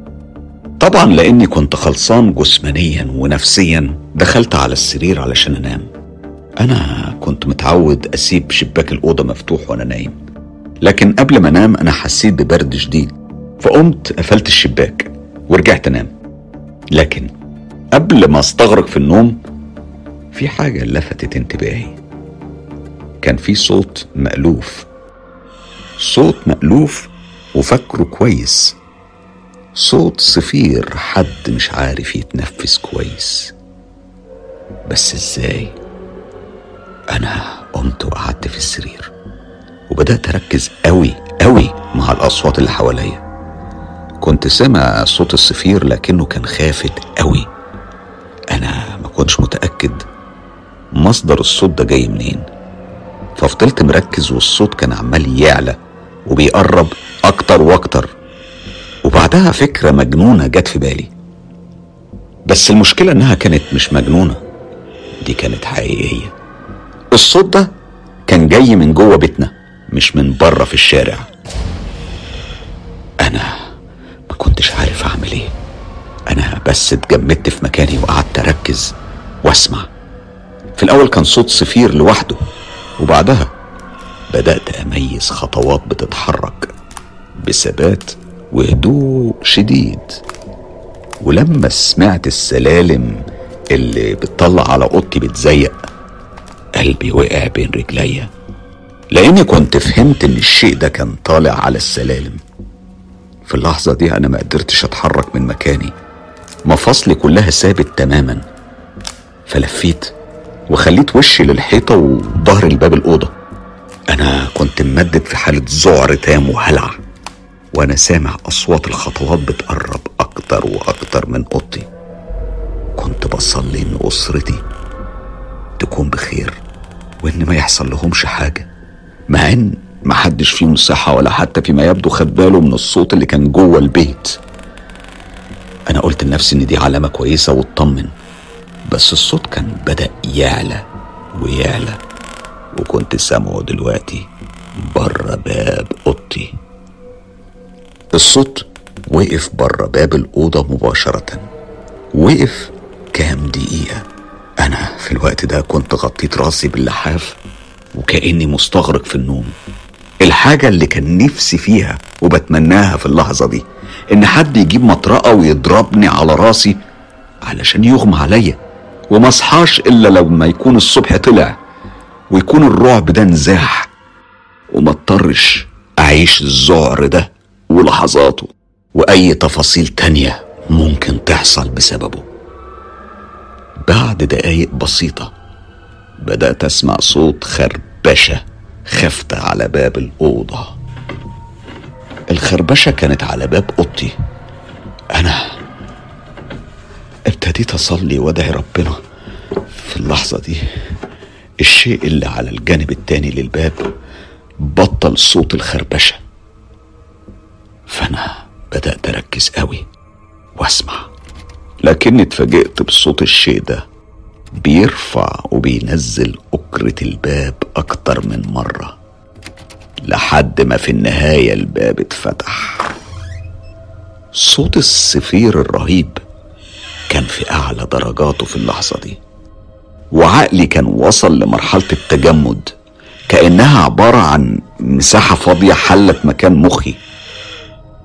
طبعا لأني كنت خلصان جسمانيا ونفسيا دخلت على السرير علشان أنام. أنا كنت متعود أسيب شباك الأوضة مفتوح وأنا نايم. لكن قبل ما أنام أنا حسيت ببرد شديد فقمت قفلت الشباك ورجعت أنام. لكن قبل ما أستغرق في النوم في حاجة لفتت انتباهي. كان في صوت مألوف. صوت مألوف وفكره كويس. صوت صفير حد مش عارف يتنفس كويس. بس إزاي؟ أنا قمت وقعدت في السرير وبدأت أركز قوي قوي مع الأصوات اللي حواليا. كنت سامع صوت الصفير لكنه كان خافت قوي أنا كنتش متأكد مصدر الصوت ده جاي منين. ففضلت مركز والصوت كان عمال يعلى وبيقرب أكتر وأكتر. وبعدها فكرة مجنونة جت في بالي. بس المشكلة إنها كانت مش مجنونة. دي كانت حقيقية. الصوت ده كان جاي من جوه بيتنا مش من بره في الشارع. أنا ما كنتش عارف أعمل إيه. أنا بس اتجمدت في مكاني وقعدت أركز وأسمع. في الأول كان صوت صفير لوحده وبعدها بدأت أميز خطوات بتتحرك. بثبات وهدوء شديد. ولما سمعت السلالم اللي بتطلع على أوضتي بتزيق قلبي وقع بين رجليا. لأني كنت فهمت إن الشيء ده كان طالع على السلالم. في اللحظة دي أنا ما قدرتش أتحرك من مكاني. مفاصلي كلها ثابت تماما. فلفيت وخليت وشي للحيطة وظهر الباب الأوضة. أنا كنت ممدد في حالة ذعر تام وهلع. وأنا سامع أصوات الخطوات بتقرب أكتر وأكتر من أوضتي. كنت بصلي إن أسرتي تكون بخير وإن ما يحصل لهمش حاجة. مع إن محدش فيهم صحة ولا حتى فيما يبدو خد باله من الصوت اللي كان جوه البيت. أنا قلت لنفسي إن دي علامة كويسة واطمن بس الصوت كان بدأ يعلى ويعلى وكنت سامعه دلوقتي بره باب أوضتي. الصوت وقف بره باب الأوضة مباشرة. وقف كام دقيقة. أنا في الوقت ده كنت غطيت راسي باللحاف وكأني مستغرق في النوم. الحاجة اللي كان نفسي فيها وبتمناها في اللحظة دي إن حد يجيب مطرقة ويضربني على راسي علشان يغمى عليا. وما أصحاش إلا لما يكون الصبح طلع ويكون الرعب ده نزاح. وما اضطرش أعيش الذعر ده ولحظاته وأي تفاصيل تانية ممكن تحصل بسببه. بعد دقايق بسيطة بدأت أسمع صوت خربشة خفت على باب الأوضة. الخربشة كانت على باب أوضتي. أنا ابتديت أصلي وأدعي ربنا في اللحظة دي. الشيء اللي على الجانب التاني للباب بطل صوت الخربشة. فأنا بدأت أركز قوي وأسمع. لكني اتفاجئت بصوت الشيء ده بيرفع وبينزل أكرة الباب أكتر من مرة لحد ما في النهاية الباب اتفتح. صوت الصفير الرهيب كان في أعلى درجاته في اللحظة دي وعقلي كان وصل لمرحلة التجمد كأنها عبارة عن مساحة فاضية حلت مكان مخي.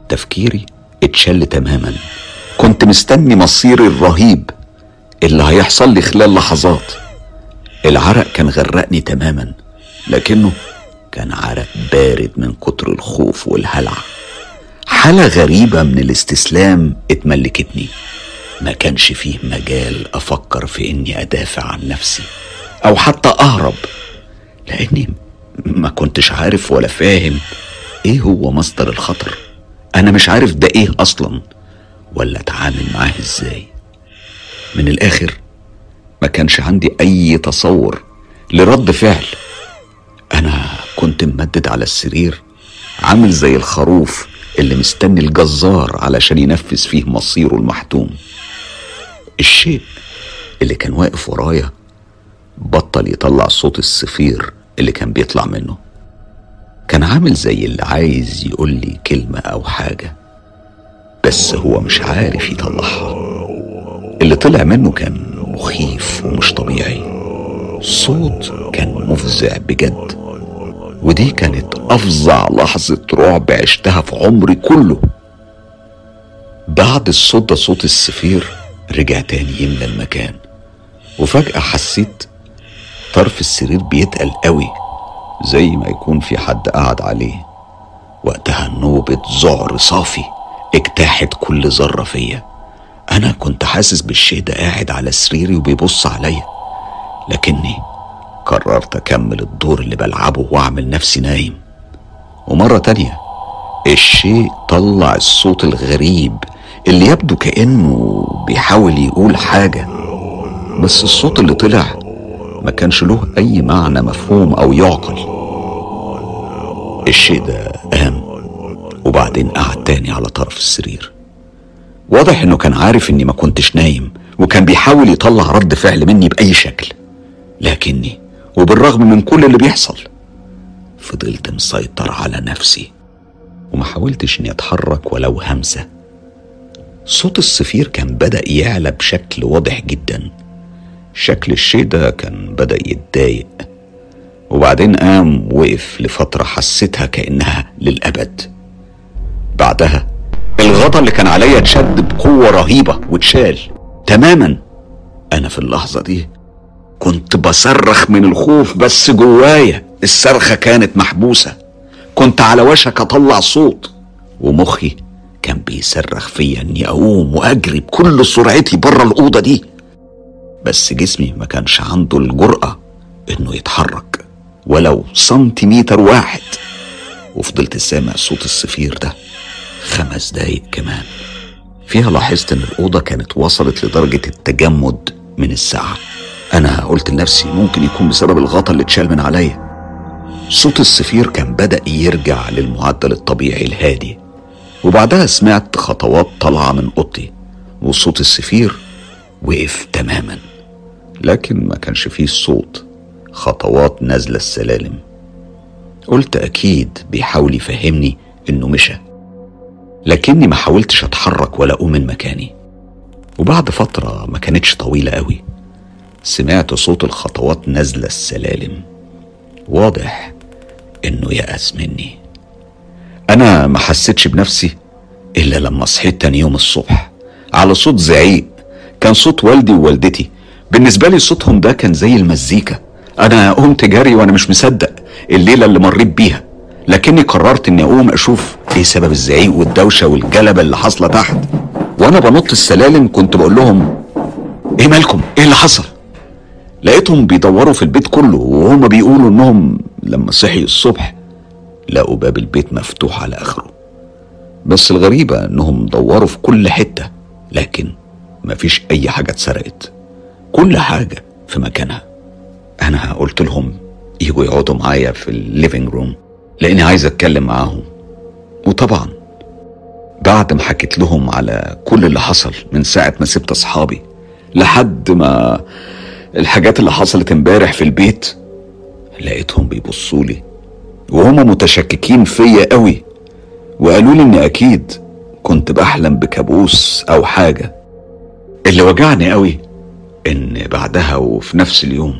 تفكيري اتشل تماما. كنت مستني مصيري الرهيب اللي هيحصل لي خلال لحظات. العرق كان غرقني تماما لكنه كان عرق بارد من كتر الخوف والهلع. حالة غريبة من الاستسلام اتملكتني. ما كانش فيه مجال أفكر في إني أدافع عن نفسي أو حتى أهرب لأني ما كنتش عارف ولا فاهم إيه هو مصدر الخطر. أنا مش عارف ده إيه أصلا ولا أتعامل معاه إزاي. من الآخر ما كانش عندي أي تصور لرد فعل. أنا كنت ممدد على السرير عامل زي الخروف اللي مستني الجزار علشان ينفذ فيه مصيره المحتوم. الشيء اللي كان واقف ورايا بطل يطلع صوت الصفير اللي كان بيطلع منه. كان عامل زي اللي عايز يقول لي كلمة أو حاجة بس هو مش عارف يطلعها. اللي طلع منه كان مخيف ومش طبيعي. صوت كان مفزع بجد ودي كانت أفظع لحظة رعب عشتها في عمري كله. بعد الصوت ده صوت السفير رجع تاني يملى المكان وفجأة حسيت طرف السرير بيتقل قوي. زي ما يكون في حد قاعد عليه. وقتها نوبة ذعر صافي اجتاحت كل ذرة فيا. أنا كنت حاسس بالشيء ده قاعد على سريري وبيبص عليا. لكني قررت أكمل الدور اللي بلعبه وأعمل نفسي نايم. ومرة تانية الشيء طلع الصوت الغريب اللي يبدو كأنه بيحاول يقول حاجة. بس الصوت اللي طلع ما كانش له أي معنى مفهوم أو يعقل. الشيء ده قام وبعدين قعد تاني على طرف السرير. واضح إنه كان عارف إني ما كنتش نايم وكان بيحاول يطلع رد فعل مني بأي شكل. لكني وبالرغم من كل اللي بيحصل فضلت مسيطر على نفسي. وما حاولتش إني أتحرك ولو همسة. صوت الصفير كان بدأ يعلى بشكل واضح جدا. شكل الشيء ده كان بدأ يتضايق. وبعدين قام وقف لفترة حسيتها كأنها للأبد. بعدها الغطا اللي كان عليا اتشد بقوة رهيبة واتشال تماما. أنا في اللحظة دي كنت بصرخ من الخوف بس جوايا الصرخة كانت محبوسة. كنت على وشك أطلع صوت ومخي كان بيصرخ فيا إني أقوم وأجري بكل سرعتي بره الأوضة دي. بس جسمي ما كانش عنده الجرأة إنه يتحرك. ولو سنتيمتر واحد. وفضلت سامع صوت الصفير ده. خمس دقايق كمان. فيها لاحظت إن الأوضة كانت وصلت لدرجة التجمد من الساعة. أنا قلت لنفسي ممكن يكون بسبب الغطا اللي اتشال من عليا. صوت الصفير كان بدأ يرجع للمعدل الطبيعي الهادي. وبعدها سمعت خطوات طالعة من أوضتي. وصوت الصفير وقف تماما. لكن ما كانش فيه صوت. خطوات نازلة السلالم. قلت أكيد بيحاول يفهمني إنه مشى. لكني ما حاولتش أتحرك ولا أقوم من مكاني. وبعد فترة ما كانتش طويلة قوي سمعت صوت الخطوات نازلة السلالم. واضح إنه يأس مني. أنا ما حسيتش بنفسي إلا لما صحيت تاني يوم الصبح. على صوت زعيق كان صوت والدي ووالدتي. بالنسبة لي صوتهم ده كان زي المزيكا. أنا قمت جري وأنا مش مصدق الليلة اللي مريت بيها لكني قررت إني أقوم أشوف إيه سبب الزعيق والدوشة والجلبة اللي حاصلة تحت. وأنا بنط السلالم كنت بقول لهم إيه مالكم؟ إيه اللي حصل؟ لقيتهم بيدوروا في البيت كله وهم بيقولوا إنهم لما صحي الصبح لقوا باب البيت مفتوح على آخره. بس الغريبة إنهم دوروا في كل حتة لكن مفيش أي حاجة اتسرقت. كل حاجة في مكانها. أنا قلت لهم يجوا يقعدوا معايا في ال living room لأني عايز أتكلم معاهم. وطبعا بعد ما حكيت لهم على كل اللي حصل من ساعة ما سبت أصحابي لحد ما الحاجات اللي حصلت امبارح في البيت لقيتهم بيبصوا لي وهم متشككين فيا قوي وقالوا لي اني أكيد كنت بحلم بكابوس أو حاجة. اللي وجعني قوي إن بعدها وفي نفس اليوم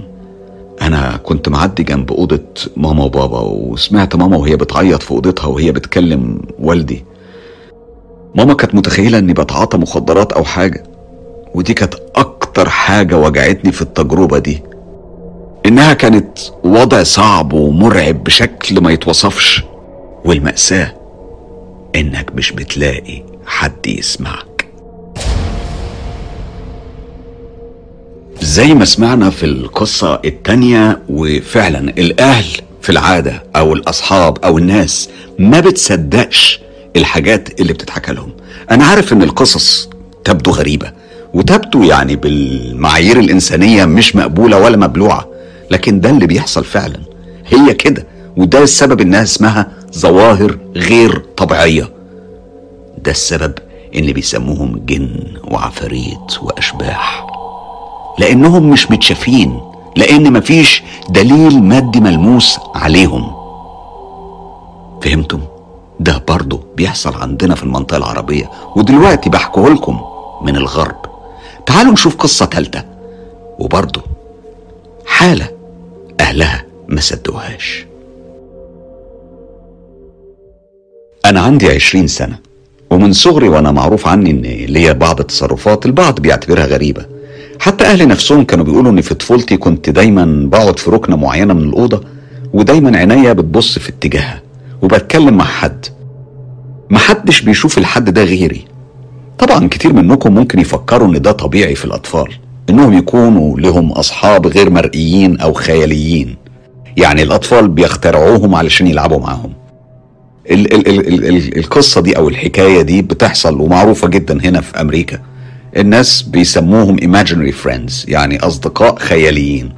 أنا كنت معدي جنب أوضة ماما وبابا وسمعت ماما وهي بتعيط في أوضتها وهي بتكلم والدي. ماما كانت متخيلة إني بتعاطى مخدرات أو حاجة ودي كانت أكتر حاجة وجعتني في التجربة دي. إنها كانت وضع صعب ومرعب بشكل ما يتوصفش والمأساة إنك مش بتلاقي حد يسمعك. زي ما سمعنا في القصة التانية وفعلا الأهل في العادة أو الأصحاب أو الناس ما بتصدقش الحاجات اللي بتتحكى لهم. أنا عارف إن القصص تبدو غريبة وتبدو يعني بالمعايير الإنسانية مش مقبولة ولا مبلوعة لكن ده اللي بيحصل فعلا. هي كده وده السبب إنها اسمها ظواهر غير طبيعية. ده السبب إن بيسموهم جن وعفاريت وأشباح. لأنهم مش متشافين لأن مفيش دليل مادي ملموس عليهم. فهمتم؟ ده برضه بيحصل عندنا في المنطقة العربية ودلوقتي بحكيه لكم من الغرب. تعالوا نشوف قصة تالتة. وبرضه حالة أهلها ما صدقوهاش. أنا عندي عشرين سنة ومن صغري وأنا معروف عني إن ليا بعض التصرفات البعض بيعتبرها غريبة. حتى أهلي نفسهم كانوا بيقولوا إني في طفولتي كنت دايما بقعد في ركنة معينة من الأوضة ودايما عينيا بتبص في اتجاهها وبتكلم مع حد. محدش بيشوف الحد ده غيري. طبعا كتير منكم ممكن يفكروا إن ده طبيعي في الأطفال إنهم يكونوا لهم أصحاب غير مرئيين أو خياليين. يعني الأطفال بيخترعوهم علشان يلعبوا معاهم. ال ال ال ال القصة دي أو الحكاية دي بتحصل ومعروفة جدا هنا في أمريكا. الناس بيسموهم imaginary friends يعني أصدقاء خياليين.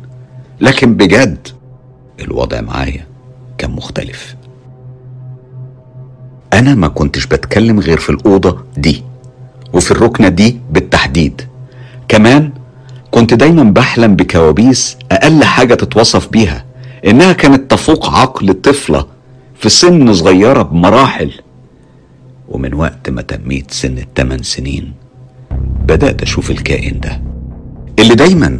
لكن بجد الوضع معايا كان مختلف. أنا ما كنتش بتكلم غير في الأوضة دي وفي الركنة دي بالتحديد. كمان كنت دايما بحلم بكوابيس أقل حاجة تتوصف بيها إنها كانت تفوق عقل طفلة في سن صغيرة بمراحل. ومن وقت ما تميت سن الثمان سنين بدأت أشوف الكائن ده. اللي دايما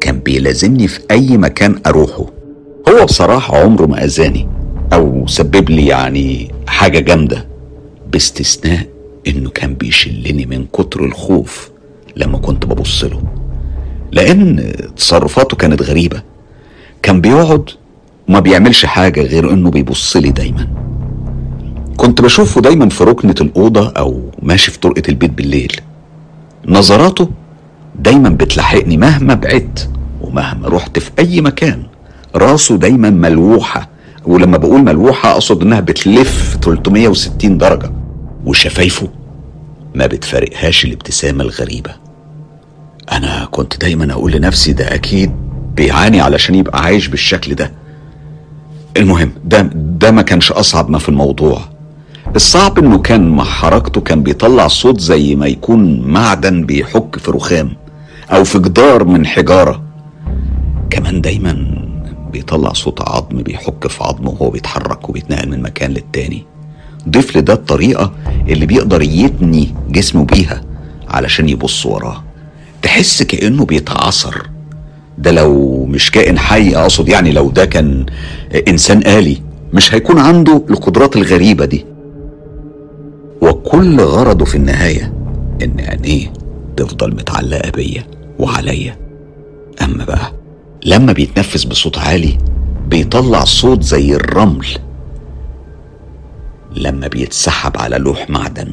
كان بيلازمني في أي مكان أروحه. هو بصراحة عمره ما أذاني أو سبب لي يعني حاجة جامدة باستثناء إنه كان بيشلني من كتر الخوف لما كنت ببص له. لأن تصرفاته كانت غريبة. كان بيقعد وما بيعملش حاجة غير إنه بيبص لي دايما. كنت بشوفه دايما في ركنة الأوضة أو ماشي في طرقة البيت بالليل. نظراته دايما بتلاحقني مهما بعدت ومهما رحت في أي مكان. راسه دايما ملوحة ولما بقول ملوحة أقصد إنها بتلف 360 درجة وشفايفه ما بتفارقهاش الابتسامة الغريبة. أنا كنت دايما أقول لنفسي ده أكيد بيعاني علشان يبقى عايش بالشكل ده. المهم ده ده ما كانش أصعب ما في الموضوع. الصعب إنه كان مع حركته كان بيطلع صوت زي ما يكون معدن بيحك في رخام أو في جدار من حجارة. كمان دايما بيطلع صوت عظم بيحك في عظمه وهو بيتحرك وبيتنقل من مكان للتاني. ضيف لده الطريقة اللي بيقدر يتني جسمه بيها علشان يبص وراه. تحس كأنه بيتعصر. ده لو مش كائن حي أقصد يعني لو ده كان إنسان آلي مش هيكون عنده القدرات الغريبة دي. وكل غرضه في النهاية إن عينيه تفضل متعلقة بيا وعليا. أما بقى لما بيتنفس بصوت عالي بيطلع صوت زي الرمل. لما بيتسحب على لوح معدن.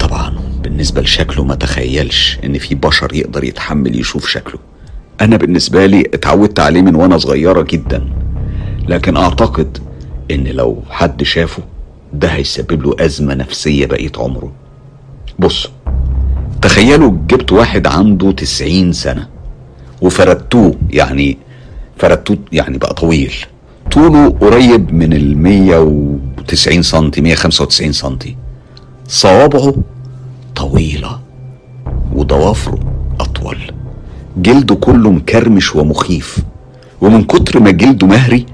طبعا بالنسبة لشكله ما تخيلش إن في بشر يقدر يتحمل يشوف شكله. أنا بالنسبة لي اتعودت عليه من وأنا صغيرة جدا. لكن أعتقد إن لو حد شافه ده هيسبب له أزمة نفسية بقية عمره. بص تخيلوا جبت واحد عنده تسعين سنة وفردتوه يعني فردتوه يعني بقى طويل. طوله قريب من ال 190 سنتي 195 سنتي. صوابعه طويلة وضوافره أطول. جلده كله مكرمش ومخيف. ومن كتر ما جلده مهري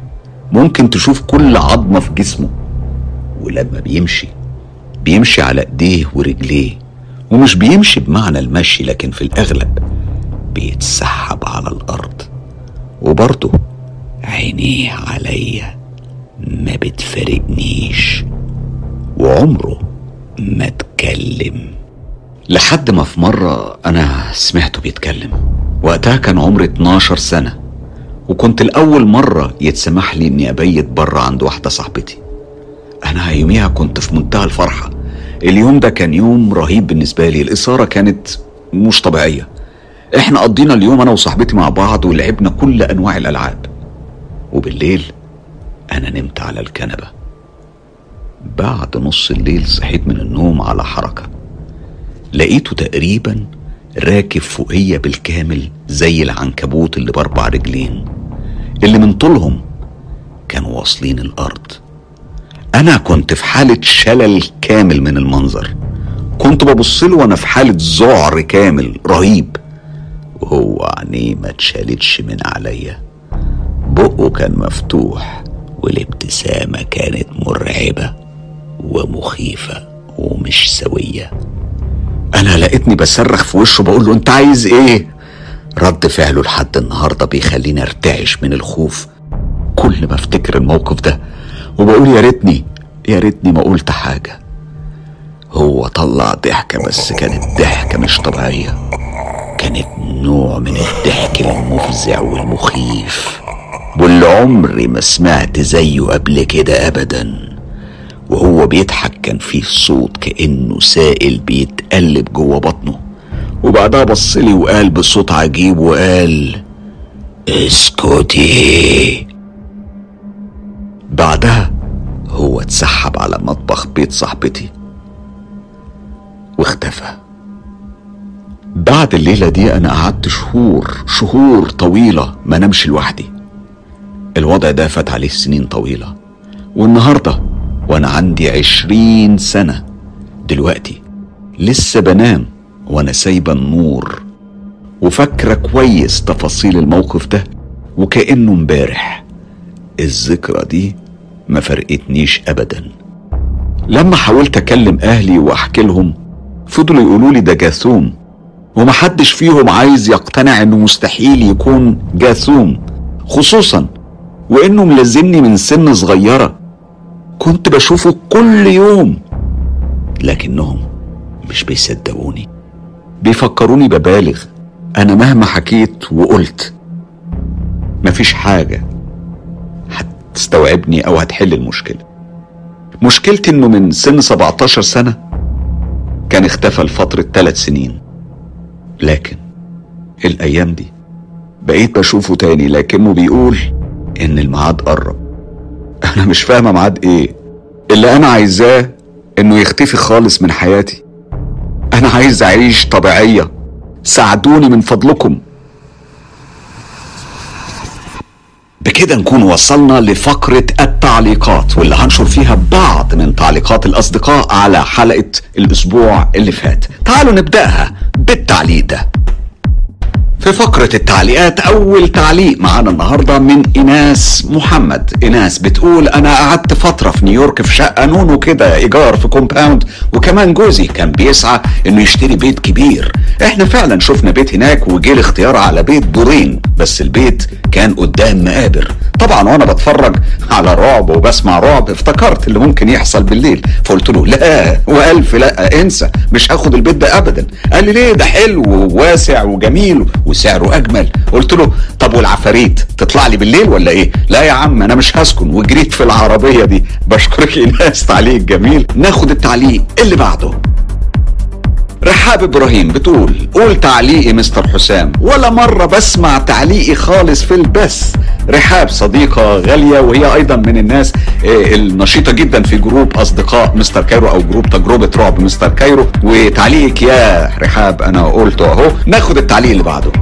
ممكن تشوف كل عظمة في جسمه. ولما بيمشي بيمشي على إيديه ورجليه ومش بيمشي بمعنى المشي لكن في الأغلب بيتسحب على الأرض وبرضه عينيه عليا ما بتفارقنيش وعمره ما اتكلم. لحد ما في مرة أنا سمعته بيتكلم. وقتها كان عمري 12 سنة وكنت لأول مرة يتسمح لي إني أبيت بره عند واحدة صاحبتي. أنا يوميها كنت في منتهى الفرحة. اليوم ده كان يوم رهيب بالنسبة لي. الإثارة كانت مش طبيعية. إحنا قضينا اليوم أنا وصاحبتي مع بعض ولعبنا كل أنواع الألعاب. وبالليل أنا نمت على الكنبة. بعد نص الليل صحيت من النوم على حركة. لقيته تقريبا راكب فوقية بالكامل زي العنكبوت اللي بأربع رجلين. اللي من طولهم كانوا واصلين الأرض. أنا كنت في حالة شلل كامل من المنظر. كنت ببص له وأنا في حالة ذعر كامل رهيب. وهو عينيه ما اتشالتش من عليا. بقه كان مفتوح والابتسامة كانت مرعبة ومخيفة ومش سوية. أنا لقيتني بصرخ في وشه بقول له أنت عايز إيه؟ رد فعله لحد النهاردة بيخليني أرتعش من الخوف. كل ما أفتكر الموقف ده وبقول يا ريتني يا ريتني ما قلت حاجة. هو طلع ضحكة بس كانت ضحكة مش طبيعية. كانت نوع من الضحك المفزع والمخيف. واللي عمري ما سمعت زيه قبل كده ابدا. وهو بيضحك كان فيه صوت كأنه سائل بيتقلب جوه بطنه. وبعدها بصلي وقال بصوت عجيب وقال اسكتي. بعدها هو اتسحب على مطبخ بيت صاحبتي واختفى. بعد الليلة دي أنا قعدت شهور شهور طويلة ما نمشي لوحدي. الوضع ده فات عليه سنين طويلة. والنهاردة وأنا عندي عشرين سنة. دلوقتي لسه بنام وأنا سايبة النور. وفاكرة كويس تفاصيل الموقف ده وكأنه امبارح. الذكرى دي ما فرقتنيش أبدا. لما حاولت أكلم أهلي وأحكي لهم فضلوا يقولوا لي ده جاثوم ومحدش فيهم عايز يقتنع إنه مستحيل يكون جاثوم خصوصا وإنه ملازمني من سن صغيرة. كنت بشوفه كل يوم لكنهم مش بيصدقوني. بيفكروني ببالغ أنا مهما حكيت وقلت. مفيش حاجة هتستوعبني أو هتحل المشكلة. مشكلتي إنه من سن 17 سنة كان اختفى لفتره ثلاث سنين. لكن الأيام دي بقيت بشوفه تاني لكنه بيقول إن الميعاد قرب. أنا مش فاهمة ميعاد إيه. اللي أنا عايزاه إنه يختفي خالص من حياتي. أنا عايز أعيش طبيعية. ساعدوني من فضلكم. بكده نكون وصلنا لفقرة التعليقات واللي هنشر فيها بعض من تعليقات الأصدقاء على حلقة الأسبوع اللي فات. تعالوا نبدأها بالتعليق ده. في فقرة التعليقات أول تعليق معانا النهاردة من إيناس محمد. إيناس بتقول أنا قعدت فترة في نيويورك في شقة نونو كده إيجار في compound وكمان جوزي كان بيسعى إنه يشتري بيت كبير. إحنا فعلا شفنا بيت هناك وجه الاختيار على بيت دورين بس البيت كان قدام مقابر. طبعا وأنا بتفرج على رعب وبسمع رعب افتكرت اللي ممكن يحصل بالليل. فقلت له لا وألف لا انسى مش هاخد البيت ده ابدا. قال لي ليه؟ ده حلو وواسع وجميل وسعره أجمل. قلت له طب والعفاريت تطلع لي بالليل ولا إيه؟ لا يا عم أنا مش هسكن. وجريت في العربية دي. بشكرك ايناس تعليق جميل ناخد التعليق اللي بعده. رحاب إبراهيم بتقول قول تعليقي مستر حسام. ولا مرة بسمع تعليقي خالص في البث. رحاب صديقة غالية وهي أيضا من الناس النشيطة جدا في group أصدقاء مستر كايرو أو group تجربة رعب مستر كايرو. وتعليقك يا رحاب أنا قلته أهو. ناخد التعليق اللي بعده.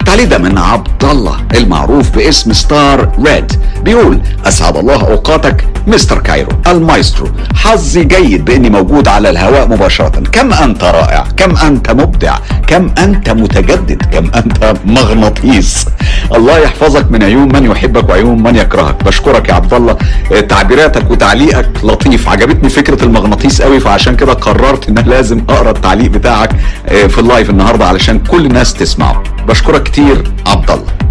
التعليق ده من عبد الله المعروف باسم ستار ريد. بيقول أسعد الله أوقاتك مستر كايرو المايسترو حظي جيد بأني موجود على الهواء مباشرة. كم أنت رائع كم أنت مبدع كم أنت متجدد كم أنت مغناطيس. الله يحفظك من عيون من يحبك وعيون من يكرهك. بشكرك يا عبد الله. تعبيراتك وتعليقك لطيف. عجبتني فكرة المغناطيس قوي فعشان كده قررت إن لازم أقرأ التعليق بتاعك في اللايف النهارده علشان كل الناس تسمعه. بشكرك كتير عبد الله.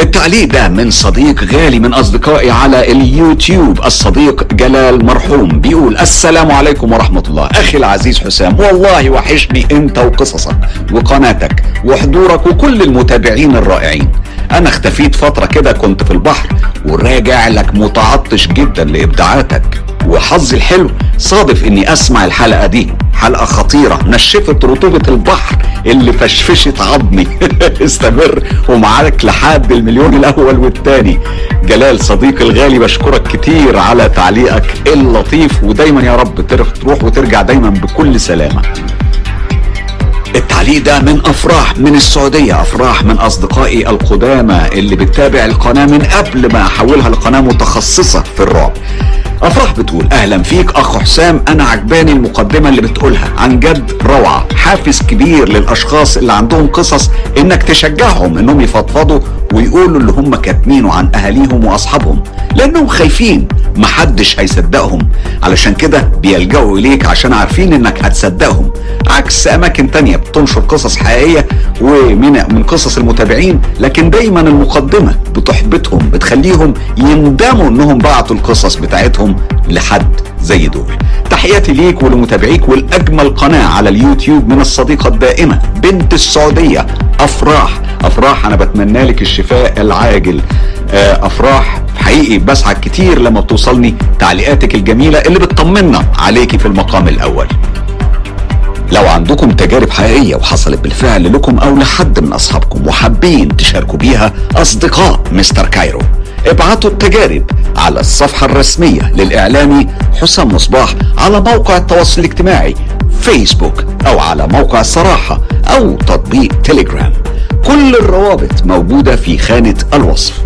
التعليق ده من صديق غالي من أصدقائي على اليوتيوب الصديق جلال مرحوم بيقول السلام عليكم ورحمة الله. أخي العزيز حسام والله وحشني أنت وقصصك وقناتك وحضورك وكل المتابعين الرائعين. أنا اختفيت فترة كده كنت في البحر وراجع لك متعطش جدا لإبداعاتك. وحظي الحلو صادف إني أسمع الحلقة دي حلقة خطيرة نشفت رطوبة البحر اللي فشفشت عظمي. استمر ومعاك لحد المليون الأول والتاني جلال صديقي الغالي بشكرك كتير على تعليقك اللطيف ودايما يا رب تروح وترجع دايما بكل سلامة. التعليق ده من أفراح من السعودية. أفراح من أصدقائي القدامى اللي بتتابع القناة من قبل ما احولها لقناة متخصصة في الرعب. أفراح بتقول أهلا فيك أخ حسام أنا عجباني المقدمة اللي بتقولها. عن جد روعة. حافز كبير للأشخاص اللي عندهم قصص إنك تشجعهم إنهم يفضفضوا ويقولوا اللي هم كاتمينه عن أهاليهم وأصحابهم. لأنهم خايفين محدش هيصدقهم. علشان كده بيلجأوا إليك عشان عارفين إنك هتصدقهم. عكس أماكن تانية بتنشر قصص حقيقية ومن من قصص المتابعين لكن دايما المقدمة بتحبطهم بتخليهم يندموا إنهم بعتوا القصص بتاعتهم. لحد زي دول. تحياتي ليك ولمتابعيك والأجمل قناة على اليوتيوب من الصديقة الدائمة بنت السعودية أفراح. أفراح أنا بتمنى لك الشفاء العاجل. أفراح حقيقي بسعد كتير لما بتوصلني تعليقاتك الجميلة اللي بتطمنا عليكي في المقام الأول. لو عندكم تجارب حقيقية وحصلت بالفعل لكم أو لحد من أصحابكم وحابين تشاركوا بيها أصدقاء مستر كايرو. ابعتوا التجارب على الصفحة الرسمية للإعلامي حسام مصباح على موقع التواصل الاجتماعي فيسبوك أو على موقع الصراحة أو تطبيق تليجرام كل الروابط موجودة في خانة الوصف.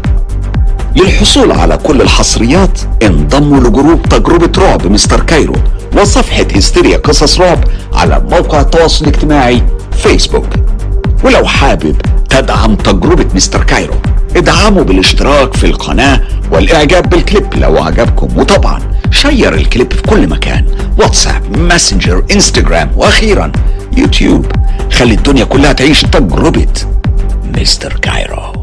للحصول على كل الحصريات انضموا ل group تجربة رعب مستر كايرو وصفحة هستيريا قصص رعب على موقع التواصل الاجتماعي فيسبوك. ولو حابب تدعم تجربة مستر كايرو ادعموا بالاشتراك في القناة والإعجاب بالكليب لو عجبكم وطبعا share الكليب في كل مكان واتساب ماسنجر انستجرام وأخيرا يوتيوب. خلي الدنيا كلها تعيش تجربة مستر كايرو.